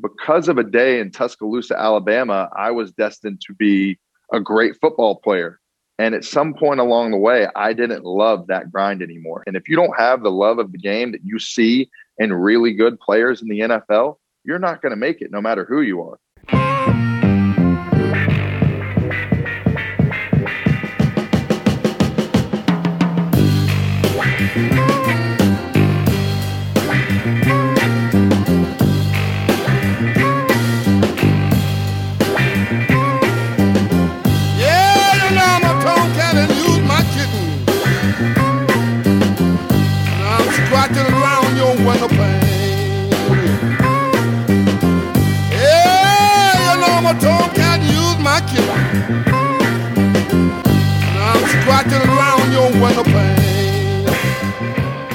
Because of a day in Tuscaloosa, Alabama, I was destined to be a great football player. And at some point along the way, I didn't love that grind anymore. And if you don't have the love of the game that you see in really good players in the NFL, you're not going to make it no matter who you are.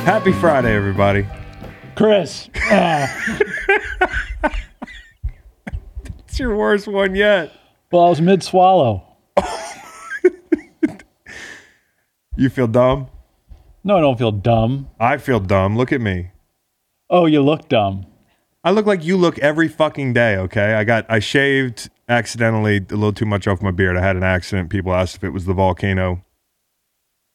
Happy Friday, everybody. Chris. Uh, it's your worst one yet. Well, I was mid swallow. you feel dumb? No, I don't feel dumb. I feel dumb. Look at me. Oh, you look dumb. I look like you look every fucking day, okay? I got I shaved accidentally a little too much off my beard. I had an accident. People asked if it was the volcano,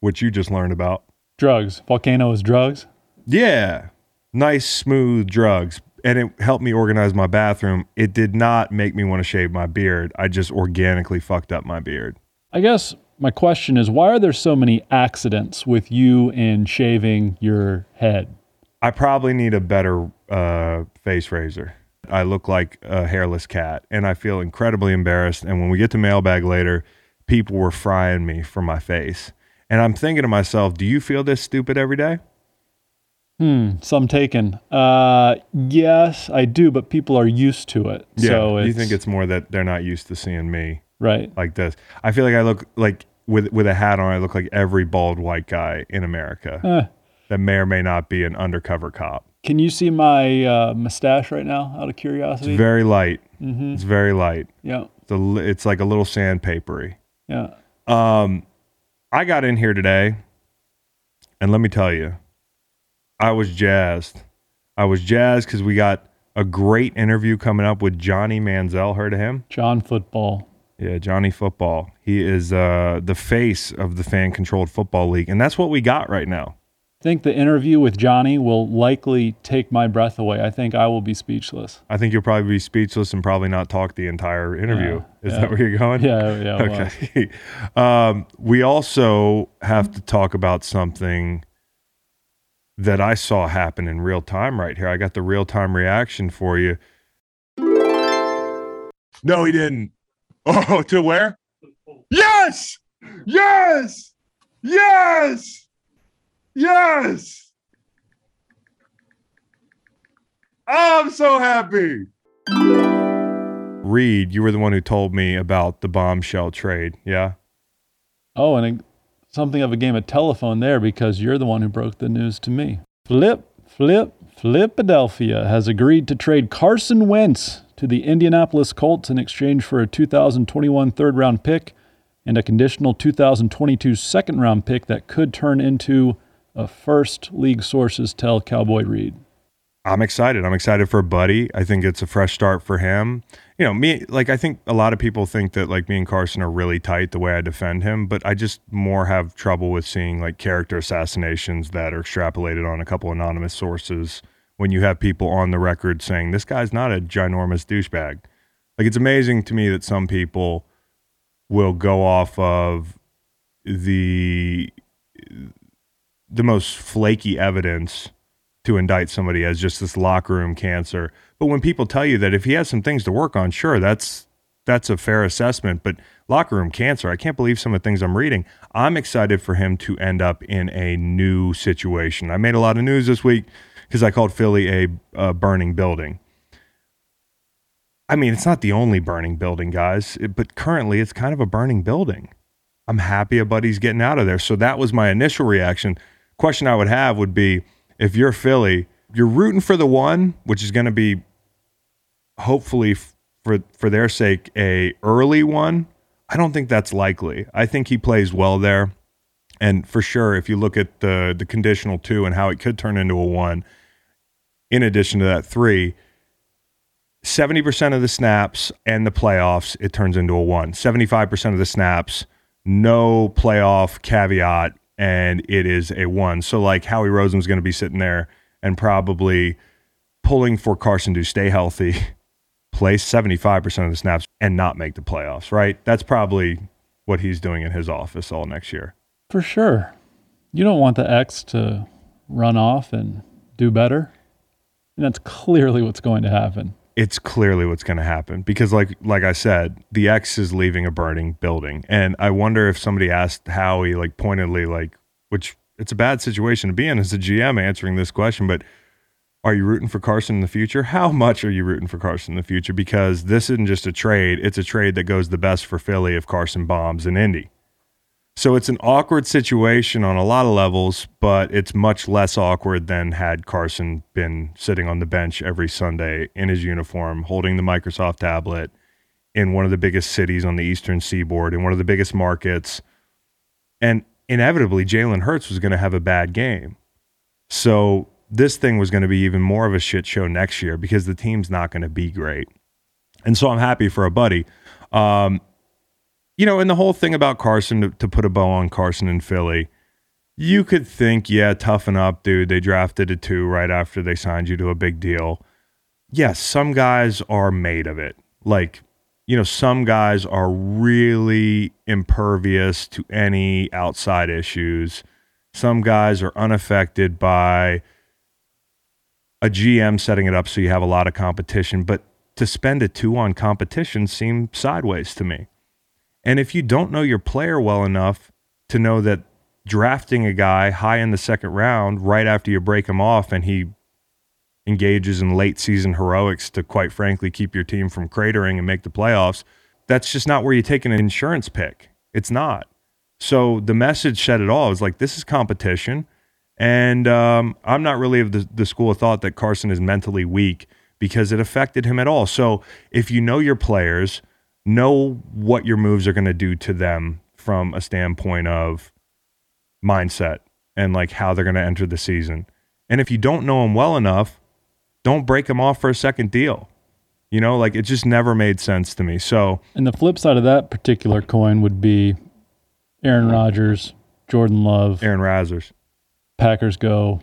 which you just learned about. Drugs. Volcano is drugs. Yeah. Nice, smooth drugs. And it helped me organize my bathroom. It did not make me want to shave my beard. I just organically fucked up my beard. I guess my question is why are there so many accidents with you in shaving your head? I probably need a better uh, face razor. I look like a hairless cat and I feel incredibly embarrassed. And when we get to mailbag later, people were frying me for my face. And I'm thinking to myself, do you feel this stupid every day? Hmm, some taken. Uh, yes, I do, but people are used to it. Yeah. So you think it's more that they're not used to seeing me right? like this? I feel like I look like with with a hat on, I look like every bald white guy in America Eh, that may or may not be an undercover cop. can you see my uh, mustache right now? Out of curiosity. It's very light. mm-hmm. It's very light. Yeah. It's, a, it's like a little sandpapery. Yeah. Um, I got in here today, and let me tell you, I was jazzed. I was jazzed because we got a great interview coming up with Johnny Manziel. Heard of him? John Football. Yeah, Johnny Football. He is uh, the face of the fan controlled football league, and that's what we got right now. I think the interview with Johnny will likely take my breath away. I think I will be speechless. I think you'll probably be speechless and probably not talk the entire interview. Yeah, is yeah. that where you're going? Yeah, yeah. Okay. um, we also have to talk about something that I saw happen in real time right here. I got the real time reaction for you. No, he didn't. Oh, to where? Yes! Yes! Yes! Yes! I'm so happy. Reed, you were the one who told me about the bombshell trade. Yeah. Oh, and a, something of a game of telephone there because you're the one who broke the news to me. Flip, flip, Philadelphia has agreed to trade Carson Wentz to the Indianapolis Colts in exchange for a 2021 third round pick and a conditional 2022 second round pick that could turn into a first, league sources tell Cowboy Reed. I'm excited. I'm excited for Buddy. I think it's a fresh start for him. You know, me like I think a lot of people think that like me and Carson are really tight the way I defend him, but I just more have trouble with seeing like character assassinations that are extrapolated on a couple anonymous sources when you have people on the record saying this guy's not a ginormous douchebag. Like it's amazing to me that some people will go off of the the most flaky evidence to indict somebody as just this locker room cancer. But when people tell you that if he has some things to work on, sure, that's that's a fair assessment. But locker room cancer, I can't believe some of the things I'm reading. I'm excited for him to end up in a new situation. I made a lot of news this week because I called Philly a, a burning building. I mean, it's not the only burning building, guys, but currently it's kind of a burning building. I'm happy a buddy's getting out of there. So that was my initial reaction. Question I would have would be if you're Philly, you're rooting for the one, which is going to be hopefully for for their sake a early one. I don't think that's likely. I think he plays well there. And for sure, if you look at the the conditional two and how it could turn into a one, in addition to that three, 70% of the snaps and the playoffs, it turns into a one. 75% of the snaps, no playoff caveat, and it is a one. So, like, Howie Roseman's going to be sitting there and probably pulling for Carson to stay healthy, play 75% of the snaps, and not make the playoffs, right? That's probably what he's doing in his office all next year. For sure. You don't want the X to run off and do better. And that's clearly what's going to happen. It's clearly what's going to happen because, like, like I said, the X is leaving a burning building, and I wonder if somebody asked Howie, like, pointedly, like, which it's a bad situation to be in as a GM answering this question, but are you rooting for Carson in the future? How much are you rooting for Carson in the future? Because this isn't just a trade; it's a trade that goes the best for Philly if Carson bombs in Indy. So it's an awkward situation on a lot of levels, but it's much less awkward than had Carson been sitting on the bench every Sunday in his uniform, holding the Microsoft tablet in one of the biggest cities on the eastern seaboard, in one of the biggest markets. And inevitably, Jalen Hurts was going to have a bad game. So this thing was going to be even more of a shit show next year because the team's not going to be great. And so I'm happy for a buddy. Um, you know, and the whole thing about Carson to, to put a bow on Carson in Philly, you could think, yeah, toughen up, dude. They drafted a two right after they signed you to a big deal. Yes, some guys are made of it. Like, you know, some guys are really impervious to any outside issues. Some guys are unaffected by a GM setting it up so you have a lot of competition. But to spend a two on competition seemed sideways to me. And if you don't know your player well enough to know that drafting a guy high in the second round right after you break him off and he engages in late season heroics to quite frankly keep your team from cratering and make the playoffs, that's just not where you take an insurance pick. It's not. So the message said it all. It was like, this is competition. And um, I'm not really of the, the school of thought that Carson is mentally weak because it affected him at all. So if you know your players – know what your moves are going to do to them from a standpoint of mindset and like how they're going to enter the season. And if you don't know them well enough, don't break them off for a second deal. You know, like it just never made sense to me. So, and the flip side of that particular coin would be Aaron Rodgers, Jordan Love, Aaron Razors. Packers go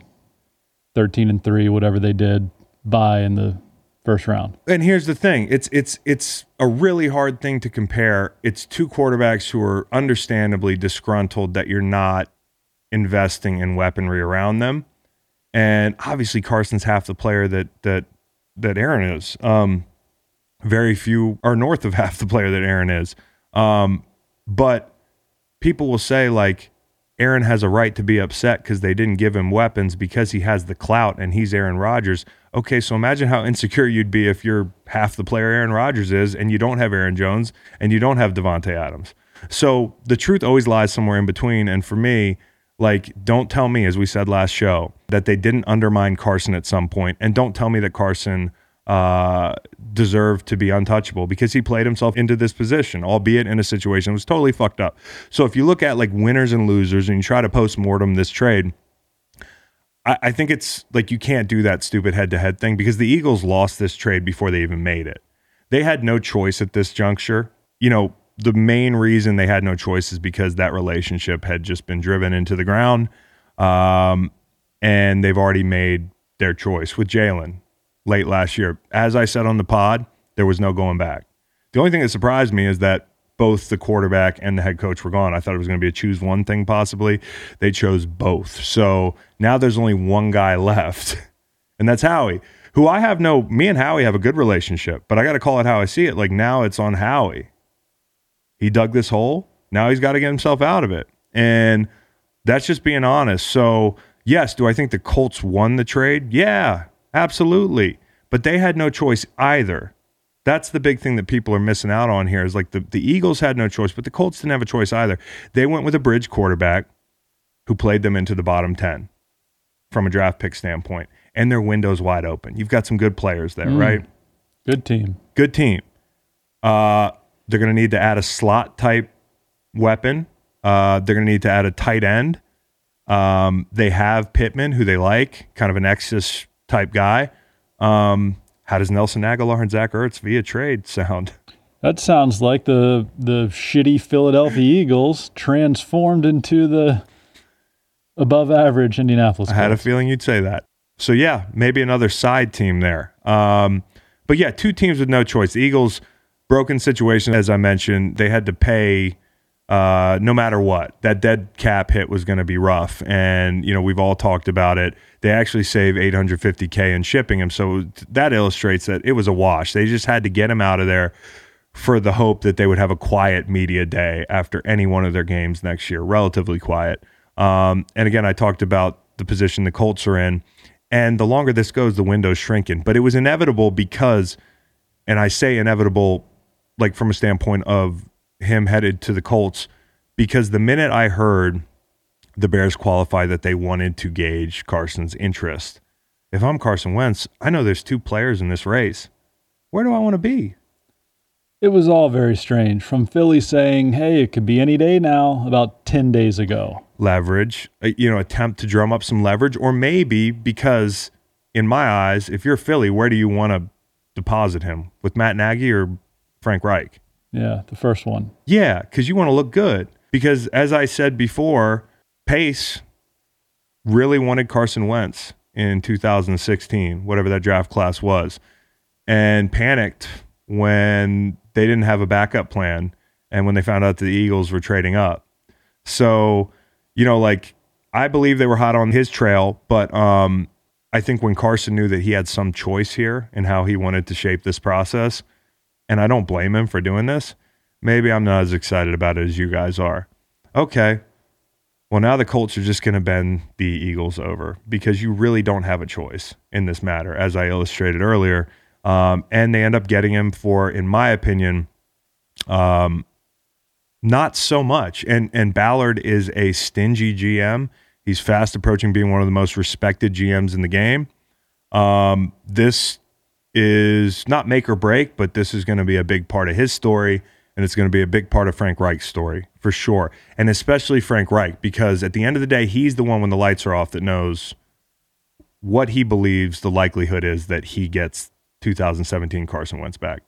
13 and 3, whatever they did, buy in the first round. And here's the thing: it's it's it's a really hard thing to compare. It's two quarterbacks who are understandably disgruntled that you're not investing in weaponry around them, and obviously Carson's half the player that that that Aaron is. Um, very few are north of half the player that Aaron is. Um, but people will say like Aaron has a right to be upset because they didn't give him weapons because he has the clout and he's Aaron Rodgers. Okay, so imagine how insecure you'd be if you're half the player Aaron Rodgers is and you don't have Aaron Jones and you don't have Davante Adams. So the truth always lies somewhere in between. And for me, like, don't tell me, as we said last show, that they didn't undermine Carson at some point, and don't tell me that Carson uh, deserved to be untouchable because he played himself into this position, albeit in a situation that was totally fucked up. So if you look at like winners and losers and you try to post mortem this trade, I, I think it's like you can't do that stupid head to head thing because the Eagles lost this trade before they even made it. They had no choice at this juncture. You know, the main reason they had no choice is because that relationship had just been driven into the ground. Um, and they've already made their choice with Jalen late last year. As I said on the pod, there was no going back. The only thing that surprised me is that both the quarterback and the head coach were gone. I thought it was going to be a choose one thing possibly. They chose both. So now there's only one guy left, and that's Howie, who I have no, me and Howie have a good relationship, but I got to call it how I see it. Like now it's on Howie. He dug this hole. Now he's got to get himself out of it. And that's just being honest. So, yes, do I think the Colts won the trade? Yeah, Absolutely. But they had no choice either. That's the big thing that people are missing out on here is like the, the Eagles had no choice, but the Colts didn't have a choice either. They went with a bridge quarterback who played them into the bottom 10 from a draft pick standpoint, and their window's wide open. You've got some good players there, mm. right? Good team. Good team. Uh, they're going to need to add a slot type weapon. Uh, they're going to need to add a tight end. Um, they have Pittman, who they like, kind of an Exodus type guy. Um, how does Nelson Agholor and Zach Ertz via trade sound? That sounds like the the shitty Philadelphia Eagles transformed into the above average Indianapolis. I had a feeling you'd say that. So yeah, maybe another side team there. Um, but yeah, two teams with no choice. The Eagles, broken situation as I mentioned, they had to pay uh, no matter what. That dead cap hit was going to be rough, and you know we've all talked about it. They actually saved 850k in shipping him, so that illustrates that it was a wash. They just had to get him out of there for the hope that they would have a quiet media day after any one of their games next year, relatively quiet. Um, and again, I talked about the position the Colts are in. And the longer this goes, the window's shrinking. But it was inevitable because, and I say inevitable like from a standpoint of him headed to the Colts, because the minute I heard the Bears qualify that they wanted to gauge Carson's interest, if I'm Carson Wentz, I know there's two players in this race. Where do I want to be? It was all very strange. From Philly saying, "Hey, it could be any day now," about ten days ago. leverage, uh, you know, attempt to drum up some leverage, or maybe because, in my eyes, if you're Philly, where do you want to deposit him with Matt Nagy or Frank Reich? Yeah, the first one. Yeah, because you want to look good. Because as I said before, Pace really wanted Carson Wentz in 2016, whatever that draft class was, and panicked when they didn't have a backup plan and when they found out the Eagles were trading up. So, you know, like I believe they were hot on his trail, but um, I think when Carson knew that he had some choice here and how he wanted to shape this process, and I don't blame him for doing this, maybe I'm not as excited about it as you guys are. Okay. Well, now the Colts are just going to bend the Eagles over because you really don't have a choice in this matter, as I illustrated earlier. Um, and they end up getting him for, in my opinion, um, not so much. And and Ballard is a stingy GM. He's fast approaching being one of the most respected GMs in the game. Um, this is not make or break, but this is going to be a big part of his story, and it's going to be a big part of Frank Reich's story for sure, and especially Frank Reich because at the end of the day, he's the one when the lights are off that knows what he believes the likelihood is that he gets 2017 Carson Wentz back.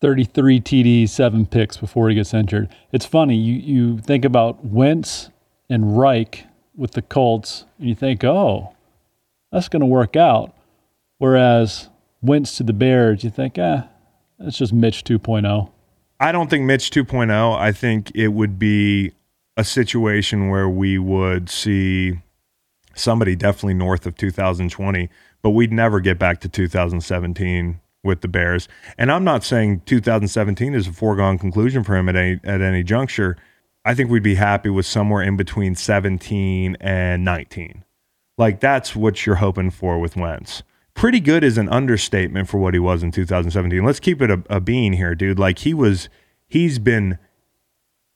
33 TD, seven picks before he gets injured. It's funny. You you think about Wentz and Reich with the Colts, and you think, oh, that's going to work out. Whereas Wentz to the Bears, you think, eh, that's just Mitch oh." 2.0. I don't think Mitch 2.0. I think it would be a situation where we would see somebody definitely north of 2020, but we'd never get back to 2017 with the Bears. And I'm not saying 2017 is a foregone conclusion for him at any at any juncture. I think we'd be happy with somewhere in between 17 and 19. Like that's what you're hoping for with Wentz. Pretty good is an understatement for what he was in 2017. Let's keep it a, a bean here, dude. Like he was, he's been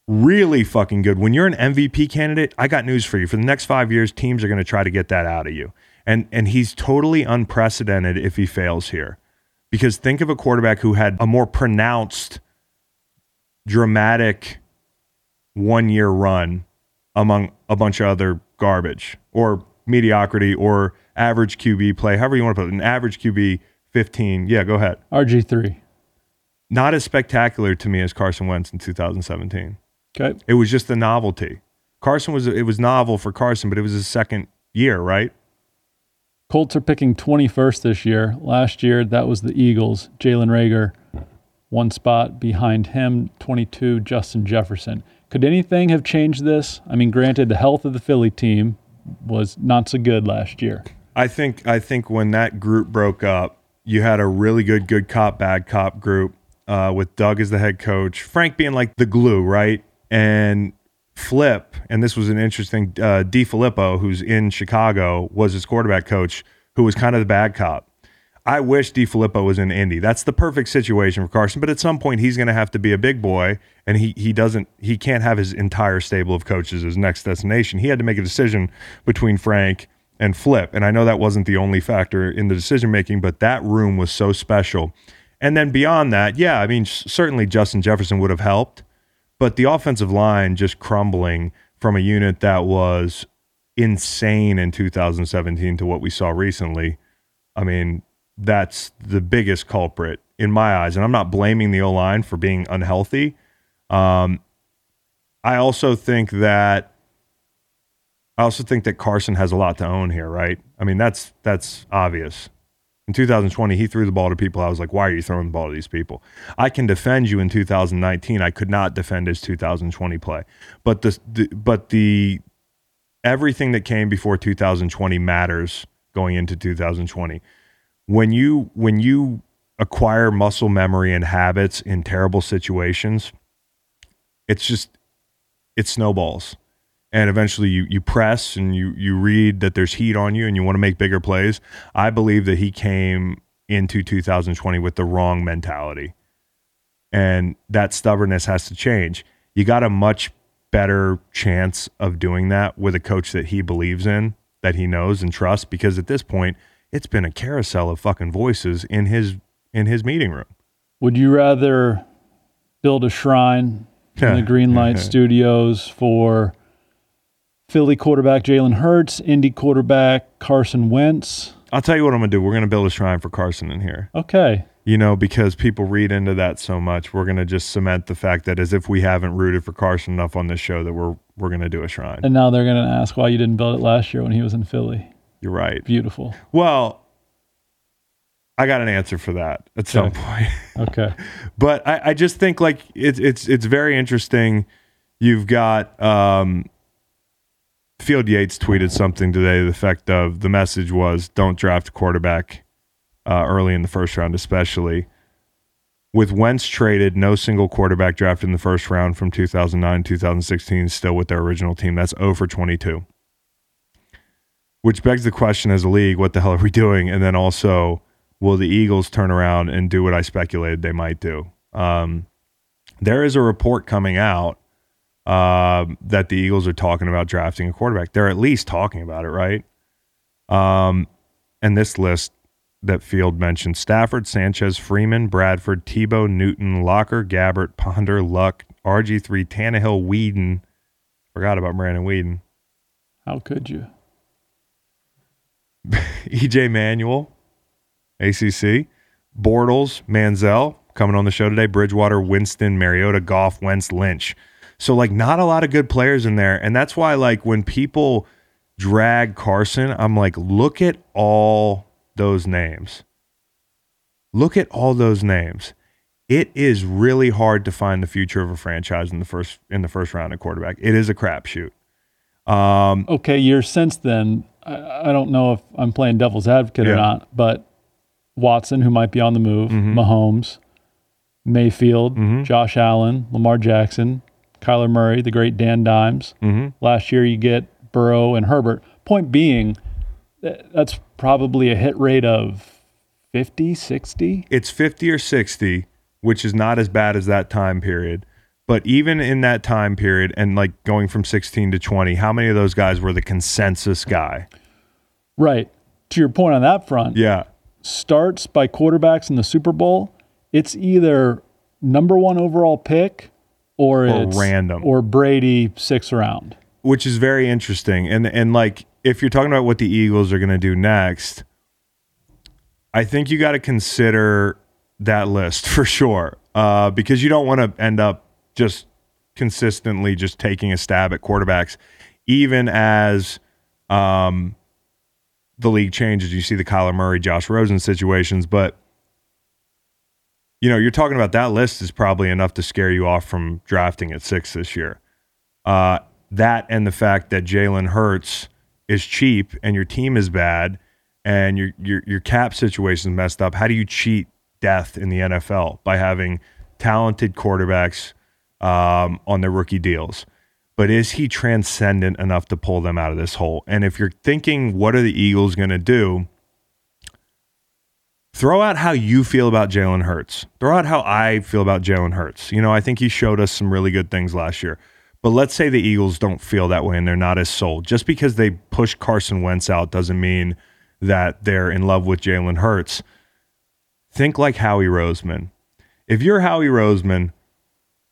really fucking good. When you're an MVP candidate, I got news for you. For the next five years, teams are going to try to get that out of you. And and he's totally unprecedented if he fails here. Because think of a quarterback who had a more pronounced, dramatic one year run among a bunch of other garbage or mediocrity or average QB play, however you want to put it, an average QB 15. Yeah, go ahead. RG3. Not as spectacular to me as Carson Wentz in 2017. Okay. It was just the novelty. Carson was it was novel for Carson, but it was his second year, right? Colts are picking 21st this year. Last year, that was the Eagles. Jalen Reagor, one spot behind him, 22, Justin Jefferson. Could anything have changed this? I mean, granted, the health of the Philly team was not so good last year. I think I think when that group broke up, you had a really good good cop bad cop group uh, with Doug as the head coach, Frank being like the glue, right? And Flip, and this was an interesting. Uh, DeFilippo, who's in Chicago, was his quarterback coach, who was kind of the bad cop. I wish DeFilippo was in Indy. That's the perfect situation for Carson. But at some point, he's going to have to be a big boy, and he he doesn't he can't have his entire stable of coaches as next destination. He had to make a decision between Frank and Flip, and I know that wasn't the only factor in the decision making, but that room was so special. And then beyond that, yeah, I mean, certainly Justin Jefferson would have helped, but the offensive line just crumbling from a unit that was insane in 2017 to what we saw recently. I mean, that's the biggest culprit in my eyes. And I'm not blaming the O line for being unhealthy. Um, I also think that I also think that Carson has a lot to own here, right? I mean, that's that's obvious. In 2020, he threw the ball to people. I was like, why are you throwing the ball to these people? I can defend you in 2019. I could not defend his 2020 play. But the, the but the everything that came before 2020 matters going into 2020. When you when you acquire muscle memory and habits in terrible situations, it's just it snowballs and eventually you you press and you you read that there's heat on you and you want to make bigger plays. I believe that he came into 2020 with the wrong mentality. And that stubbornness has to change. You got a much better chance of doing that with a coach that he believes in, that he knows and trusts because at this point it's been a carousel of fucking voices in his in his meeting room. Would you rather build a shrine in the Greenlight Studios for Philly quarterback Jalen Hurts, Indy quarterback Carson Wentz. I'll tell you what I'm gonna do. We're gonna build a shrine for Carson in here. Okay. You know, because people read into that so much, we're gonna just cement the fact that as if we haven't rooted for Carson enough on this show that we're we're gonna do a shrine. And now they're gonna ask why you didn't build it last year when he was in Philly. You're right. Beautiful. Well, I got an answer for that at some point. Okay. but I, I just think like it's it's it's very interesting. You've got um, Field Yates tweeted something today. to The effect of the message was don't draft a quarterback uh, early in the first round, especially with Wentz traded. No single quarterback drafted in the first round from 2009 to 2016 still with their original team. That's 0 for 22. Which begs the question as a league, what the hell are we doing? And then also, will the Eagles turn around and do what I speculated they might do? Um, there is a report coming out um, that the Eagles are talking about drafting a quarterback. They're at least talking about it, right? Um, and this list that Field mentioned Stafford, Sanchez, Freeman, Bradford, Tebow, Newton, Locker, Gabbert, Ponder, Luck, RG3, Tannehill, Weeden. Forgot about Brandon Weeden. How could you? EJ Manuel, ACC, Bortles, Manziel coming on the show today, Bridgewater, Winston, Mariota, Goff, Wentz, Lynch. So like not a lot of good players in there, and that's why like when people drag Carson, I'm like, look at all those names. Look at all those names. It is really hard to find the future of a franchise in the first in the first round at quarterback. It is a crapshoot. Um, Okay, years since then, I, I don't know if I'm playing devil's advocate Yeah. or not, but Watson, who might be on the move, Mahomes, Mayfield, Josh Allen, Lamar Jackson, Kyler Murray, the great Dan Dimes. Mm-hmm. Last year, you get Burrow and Herbert. Point being, that's probably a hit rate of 50, 60. it's 50 or 60, which is not as bad as that time period. But even in that time period and like going from 16 to 20, how many of those guys were the consensus guy? Right. To your point on that front, Yeah. starts by quarterbacks in the Super Bowl, it's either number one overall pick or, Or it's random. or Brady sixth round. Which is very interesting. And and like if you're talking about what the Eagles are going to do next, I think you got to consider that list for sure. Uh, because you don't want to end up just consistently just taking a stab at quarterbacks, even as um, the league changes. You see the Kyler Murray, Josh Rosen situations, but you know, you're talking about that list is probably enough to scare you off from drafting at six this year. Uh, that and the fact that Jalen Hurts is cheap and your team is bad and your your your cap situation is messed up. How do you cheat death in the NFL by having talented quarterbacks um, on their rookie deals? But is he transcendent enough to pull them out of this hole? And if you're thinking, what are the Eagles going to do? Throw out how you feel about Jalen Hurts. Throw out how I feel about Jalen Hurts. You know, I think he showed us some really good things last year. But let's say the Eagles don't feel that way and they're not as sold. Just because they push Carson Wentz out doesn't mean that they're in love with Jalen Hurts. Think like Howie Roseman. If you're Howie Roseman,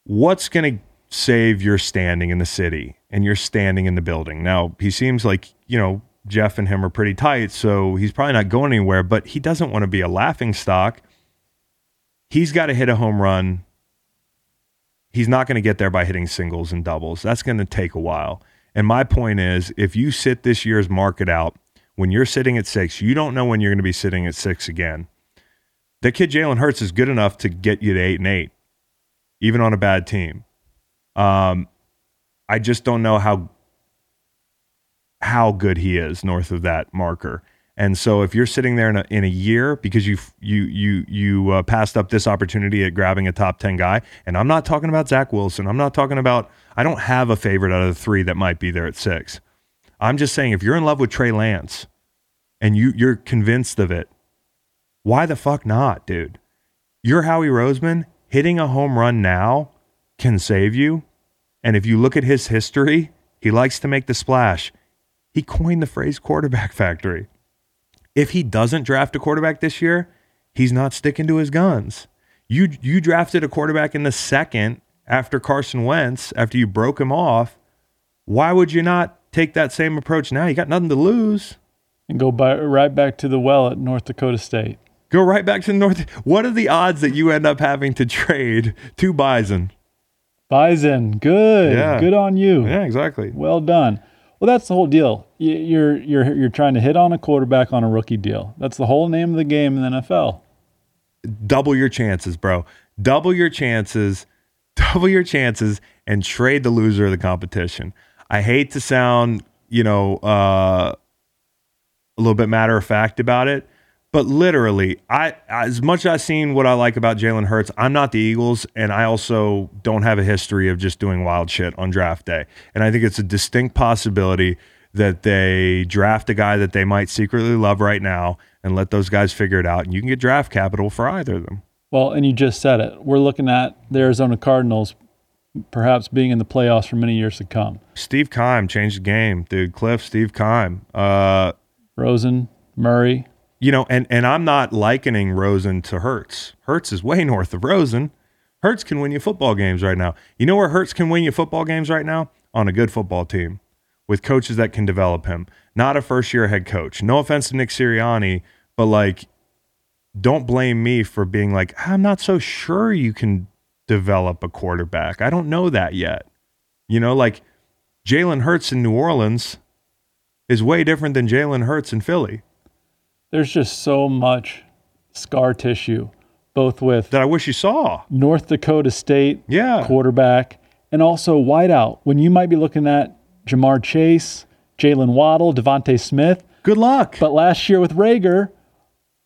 what's going to save your standing in the city and your standing in the building? Now, he seems like, you know, Jeff and him are pretty tight, so he's probably not going anywhere, but he doesn't want to be a laughing stock. He's got to hit a home run. He's not going to get there by hitting singles and doubles. That's going to take a while. And my point is if you sit this year's market out, when you're sitting at six, you don't know when you're going to be sitting at six again. The kid Jalen Hurts is good enough to get you to eight and eight, even on a bad team. Um, I just don't know how how good he is north of that marker. And so if you're sitting there in a, in a year because you you you you uh, passed up this opportunity at grabbing a top 10 guy, and I'm not talking about Zach Wilson, I'm not talking about I don't have a favorite out of the 3 that might be there at 6. I'm just saying if you're in love with Trey Lance and you you're convinced of it, why the fuck not, dude? You're Howie Roseman, hitting a home run now can save you. And if you look at his history, he likes to make the splash. He coined the phrase quarterback factory. If he doesn't draft a quarterback this year, he's not sticking to his guns. You you drafted a quarterback in the second after Carson Wentz, after you broke him off. Why would you not take that same approach now? You got nothing to lose. And go by, right back to the well at North Dakota State. Go right back to the North. What are the odds that you end up having to trade to Bison? Bison, good, Yeah. good on you. Yeah, exactly. Well done. Well, that's the whole deal. You're you're you're trying to hit on a quarterback on a rookie deal. That's the whole name of the game in the NFL. double your chances, bro. Double your chances, double your chances, and trade the loser of the competition. I hate to sound, you know, uh, a little bit matter of fact about it, but literally, I as much as I've seen what I like about Jalen Hurts, I'm not the Eagles, and I also don't have a history of just doing wild shit on draft day. And I think it's a distinct possibility that they draft a guy that they might secretly love right now and let those guys figure it out, and you can get draft capital for either of them. Well, and you just said it. We're looking at the Arizona Cardinals perhaps being in the playoffs for many years to come. Steve Keim changed the game, dude. Kliff, Steve Keim. Uh, Rosen, Murray, you know, and and I'm not likening Rosen to Hurts. Hurts is way north of Rosen. Hurts can win you football games right now. You know where Hurts can win you football games right now? On a good football team with coaches that can develop him. Not a first year head coach. No offense to Nick Sirianni, but like, don't blame me for being like, I'm not so sure you can develop a quarterback. I don't know that yet. You know, like Jalen Hurts in New Orleans is way different than Jalen Hurts in Philly. There's just so much scar tissue, both with That I wish you saw. North Dakota State Yeah. quarterback and also wideout. When you might be looking at Ja'Marr Chase, Jaylen Waddle, DeVonta Smith, Good luck. but last year with Reagor,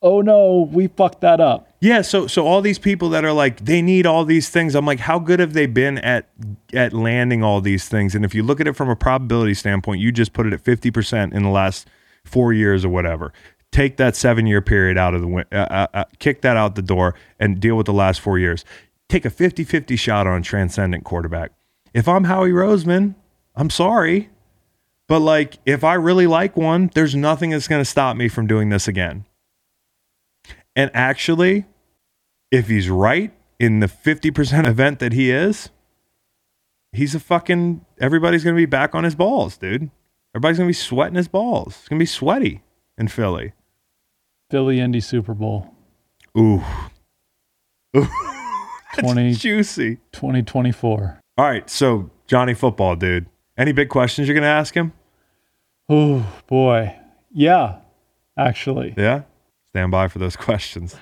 oh no, we fucked that up. Yeah, so so all these people that are like they need all these things. I'm like, how good have they been at at landing all these things? And if you look at it from a probability standpoint, you just put it at 50% in the last 4 years or whatever. Take that 7-year period out of the win- uh, uh, uh, kick that out the door and deal with the last 4 years. Take a 50-50 shot on transcendent quarterback. If I'm Howie Roseman, I'm sorry, but like if I really like one, there's nothing that's going to stop me from doing this again. And actually, if he's right in the 50% event that he is, he's a fucking everybody's going to be back on his balls, dude. Everybody's going to be sweating his balls. It's going to be sweaty in Philly. Philly Indy Super Bowl Ooh. 20, Juicy. 2024. All right, so Johnny football, dude. Any big questions you're going to ask him? Oh boy. Yeah, actually. Yeah? Stand by for those questions.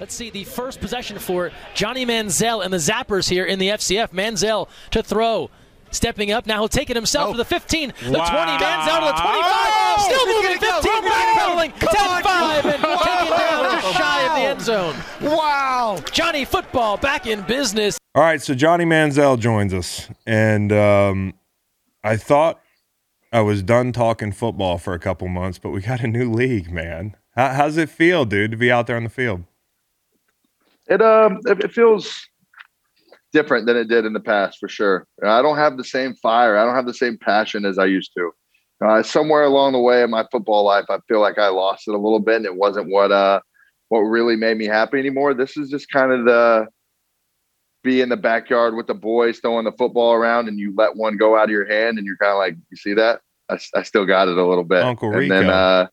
Let's see the first possession for Johnny Manziel and the Zappers here in the FCF. Manziel to throw. Stepping up, now he'll take it himself to the 15, the 20, Manziel to the 25, still moving, 15, backpedaling, 10 5, and taken down just shy of the end zone. Wow! Johnny Football back in business. All right, so Johnny Manziel joins us, and um, I thought I was done talking football for a couple months, but we got a new league, man. How, how's it feel, dude, to be out there on the field? It um it, it feels different than it did in the past for sure. I don't have the same fire. I don't have the same passion as I used to. Uh, somewhere along the way in my football life, I feel like I lost it a little bit, and it wasn't what uh what really made me happy anymore. This is just kind of the be in the backyard with the boys throwing the football around, and you let one go out of your hand, and you're kind of like, you see that? I, I still got it a little bit. Uncle and Rico. Then, uh,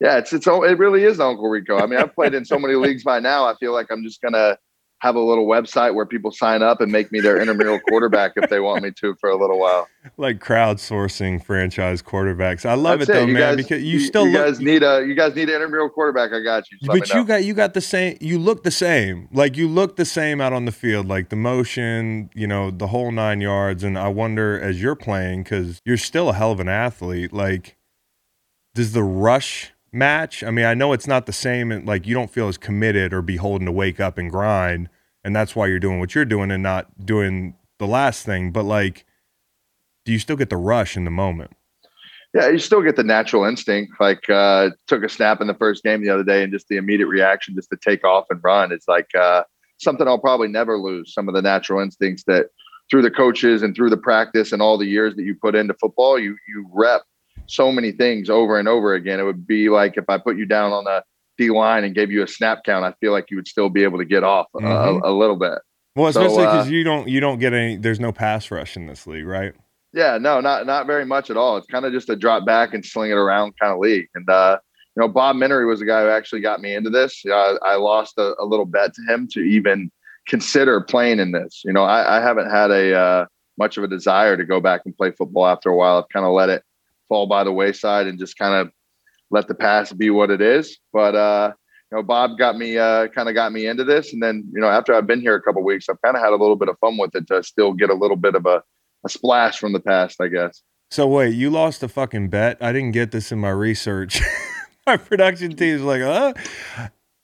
yeah, it's it's it really is Uncle Rico. I mean, I've played in so many leagues by now. I feel like I'm just gonna have a little website where people sign up and make me their intramural quarterback if they want me to for a little while. Like crowdsourcing franchise quarterbacks. I love That's it though, You man, guys, because you still you look guys need a you guys need an intramural quarterback. I got you. Just but you know. got you got the same you look the same like you look the same out on the field like the motion you know the whole nine yards and i wonder as you're playing because you're still a hell of an athlete like does the rush match i mean i know it's not the same and like you don't feel as committed or beholden to wake up and grind and that's why you're doing what you're doing and not doing the last thing but like do you still get the rush in the moment Yeah, you still get the natural instinct. Like uh took a snap in the first game the other day and just the immediate reaction just to take off and run. It's like uh something I'll probably never lose. Some of the natural instincts that through the coaches and through the practice and all the years that you put into football, you you rep so many things over and over again. It would be like if I put you down on the D line and gave you a snap count, I feel like you would still be able to get off Mhm. a, a little bit. well especially because uh, you don't you don't get any there's no pass rush in this league right Yeah, no, not not very much at all. It's kind of just a drop back and sling it around kind of league. And uh, you know, Bob Menery was the guy who actually got me into this. Uh, I lost a, a little bet to him to even consider playing in this. You know, I, I haven't had a uh, much of a desire to go back and play football after a while. I've kind of let it fall by the wayside and just kind of let the past be what it is. But uh, you know, Bob got me uh, kind of got me into this, and then you know, after I've been here a couple weeks, I've kind of had a little bit of fun with it to still get a little bit of a a splash from the past, I guess. So wait, you lost a fucking bet? I didn't get this in my research. my production team's like, huh?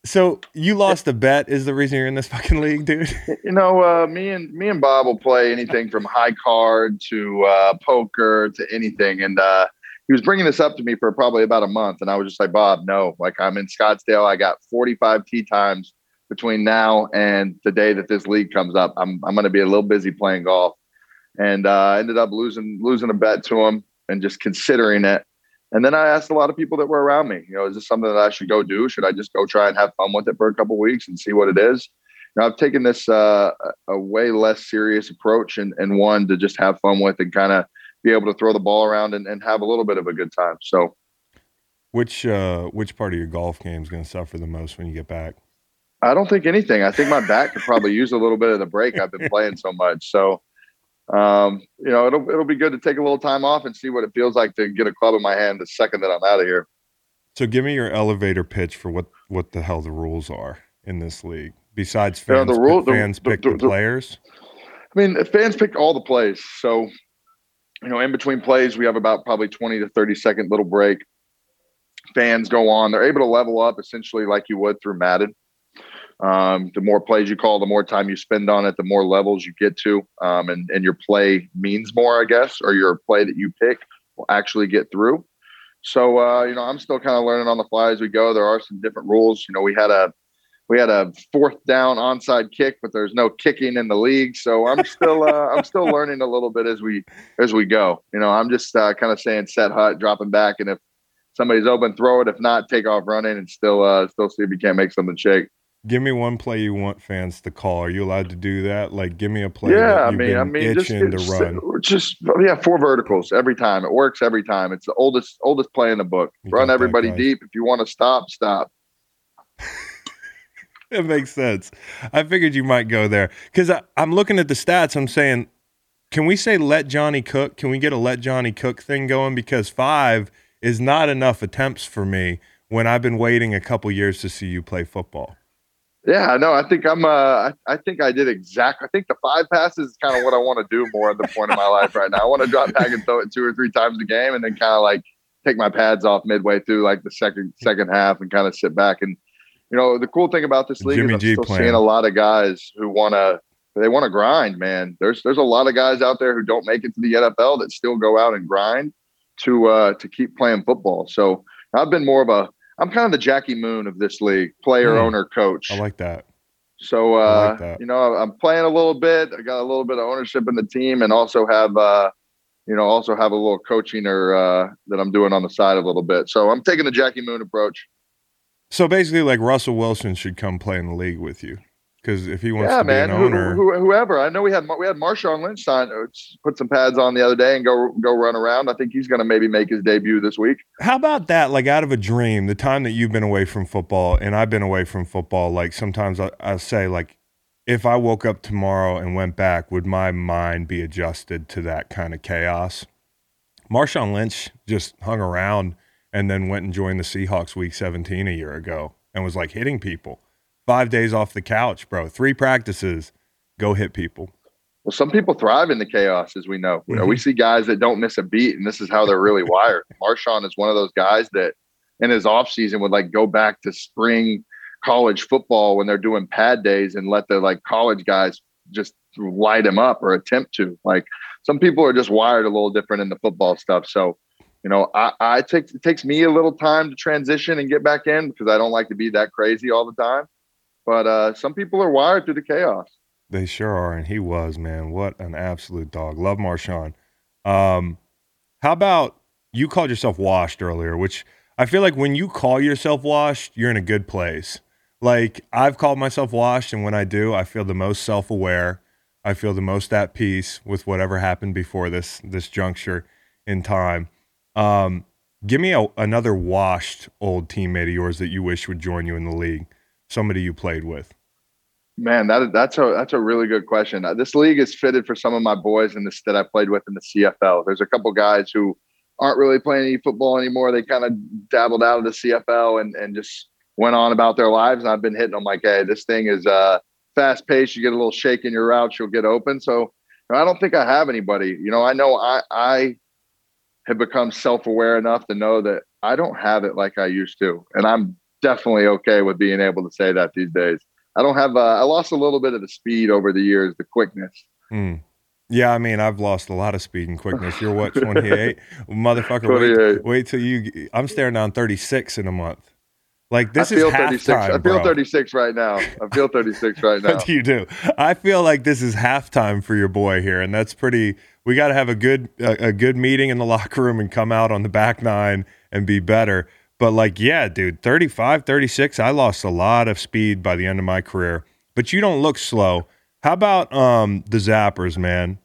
So you lost a bet is the reason you're in this fucking league, dude? You know, uh, me and me and Bob will play anything from high card to uh, poker to anything, and uh, he was bringing this up to me for probably about a month, and I was just like, Bob, no, like I'm in Scottsdale, I got 45 tee times between now and the day that this league comes up. I'm I'm going to be a little busy playing golf, and uh, ended up losing losing a bet to him and just considering it. And then I asked a lot of people that were around me, you know, is this something that I should go do? Should I just go try and have fun with it for a couple weeks and see what it is? Now I've taken this uh, a way less serious approach and, and one to just have fun with and kind of be able to throw the ball around and, and have a little bit of a good time. So Which uh which part of your golf game is going to suffer the most when you get back? I don't think anything. I think my back could probably use a little bit of the break. I've been playing so much. So, um, you know, it'll it'll be good to take a little time off and see what it feels like to get a club in my hand the second that I'm out of here. So give me your elevator pitch for what what the hell the rules are in this league. Besides fans, the rule- fans the- pick the- the, the- players. I mean, fans pick all the plays. So, you know, in between plays, we have about probably 20 to 30 second little break. Fans go on. They're able to level up essentially like you would through Madden. Um, the more plays you call, the more time you spend on it, the more levels you get to. Um, and, and your play means more, I guess, or your play that you pick will actually get through. So, uh, you know, I'm still kind of learning on the fly as we go. There are some different rules. You know, we had a we had a fourth down onside kick, but there's no kicking in the league. So I'm still uh, I'm still learning a little bit as we as we go. You know, I'm just uh, kind of saying set hut, dropping back, and if somebody's open, throw it. If not, take off running and still uh, still see if you can't make something shake. Give me one play you want fans to call. Are you allowed to do that? Like, give me a play yeah, I mean, I mean, just, just run. just yeah, four verticals every time. It works every time. It's the oldest oldest play in the book. You Run everybody deep. If you want to stop, stop. It makes sense. I figured you might go there because I'm looking at the stats. I'm saying, can we say let Johnny cook? Can we get a let Johnny cook thing going? Because five is not enough attempts for me when I've been waiting a couple years to see you play football. Yeah, no, I think I'm. Uh, I, I think I did exactly. I think the five passes is kind of what I want to do more at the point in my life right now. I want to drop back and throw it two or three times a game, and then kind of like take my pads off midway through, like the second second half, and kind of sit back. And you know, the cool thing about this league Jimmy is I'm G still plan. seeing a lot of guys who want to. They want to grind, man. There's there's a lot of guys out there who don't make it to the NFL that still go out and grind to uh, to keep playing football. So I've been more of a. I'm kind of the Jackie Moon of this league, player, Hmm. owner, coach. I like that. So uh, like that. you know, I'm playing a little bit. I got a little bit of ownership in the team, and also have uh, you know, also have a little coaching or uh, that I'm doing on the side a little bit. So I'm taking the Jackie Moon approach. So basically, like Russell Wilson should come play in the league with you. Because if he wants yeah, to man, be an who- owner, who- whoever. I know we had we had Marshawn Lynch sign, uh, put some pads on the other day and go go run around. I think he's going to maybe make his debut this week. How about that? Like out of a dream, the time that you've been away from football and I've been away from football, like sometimes I, I say, like, if I woke up tomorrow and went back, would my mind be adjusted to that kind of chaos? Marshawn Lynch just hung around and then went and joined the Seahawks week 17 a year ago and was like hitting people. Five days off the couch, bro. Three practices. Go hit people. Well, some people thrive in the chaos, as we know. You know, Mm-hmm. we see guys that don't miss a beat, and this is how they're really wired. Marshawn is one of those guys that, in his off season, would like go back to spring college football when they're doing pad days and let the like college guys just light him up or attempt to. Like some people are just wired a little different in the football stuff. So, you know, I, I take it takes me a little time to transition and get back in because I don't like to be that crazy all the time. But uh, some people are wired to the chaos. They sure are, and he was, man. What an absolute dog. Love Marshawn. Um, how about you called yourself washed earlier, which I feel like when you call yourself washed, you're in a good place. Like I've called myself washed, and when I do, I feel the most self-aware. I feel the most at peace with whatever happened before this this juncture in time. Um, give me a, another washed old teammate of yours that you wish would join you in the league. Somebody you played with. Man, that that's a that's a really good question. Uh, This league is fitted for some of my boys in this that I played with in the CFL. There's a couple guys who aren't really playing any football anymore. They kind of dabbled out of the CFL and and just went on about their lives. And I've been hitting them like, hey, this thing is uh, fast paced. You get a little shake in your route, you'll get open. So I don't think I have anybody. You know, I know I I have become self aware enough to know that I don't have it like I used to, and I'm definitely okay with being able to say that these days. I don't have. Uh, I lost a little bit of the speed over the years, the quickness. Hmm. Yeah, I mean, I've lost a lot of speed and quickness. You're what, 28? Motherfucker, wait, 28. wait till you. I'm staring down 36 in a month. Like, this I feel is 36. halftime. I feel bro. 36 right now. I feel 36 right now. You do? I feel like this is halftime for your boy here, and that's pretty. We got to have a good a, a good meeting in the locker room and come out on the back nine and be better. But like, yeah, dude, 35, 36, I lost a lot of speed by the end of my career. But you don't look slow. How about um the Zappers, man?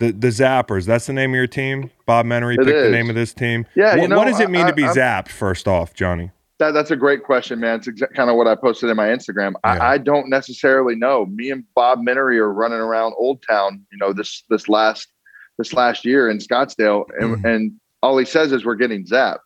The the Zappers, that's the name of your team? Bob Menery picked the name of this team. Yeah, you What, know, what does it mean I- to be I- zapped, first off, Johnny? That, that's a great question, man. It's exa- kind of what I posted in my Instagram. Yeah. I, I don't necessarily know. Me and Bob Menery are running around Old Town, you know, this this last this last year in Scottsdale, and, Mhm. and all he says is we're getting zapped.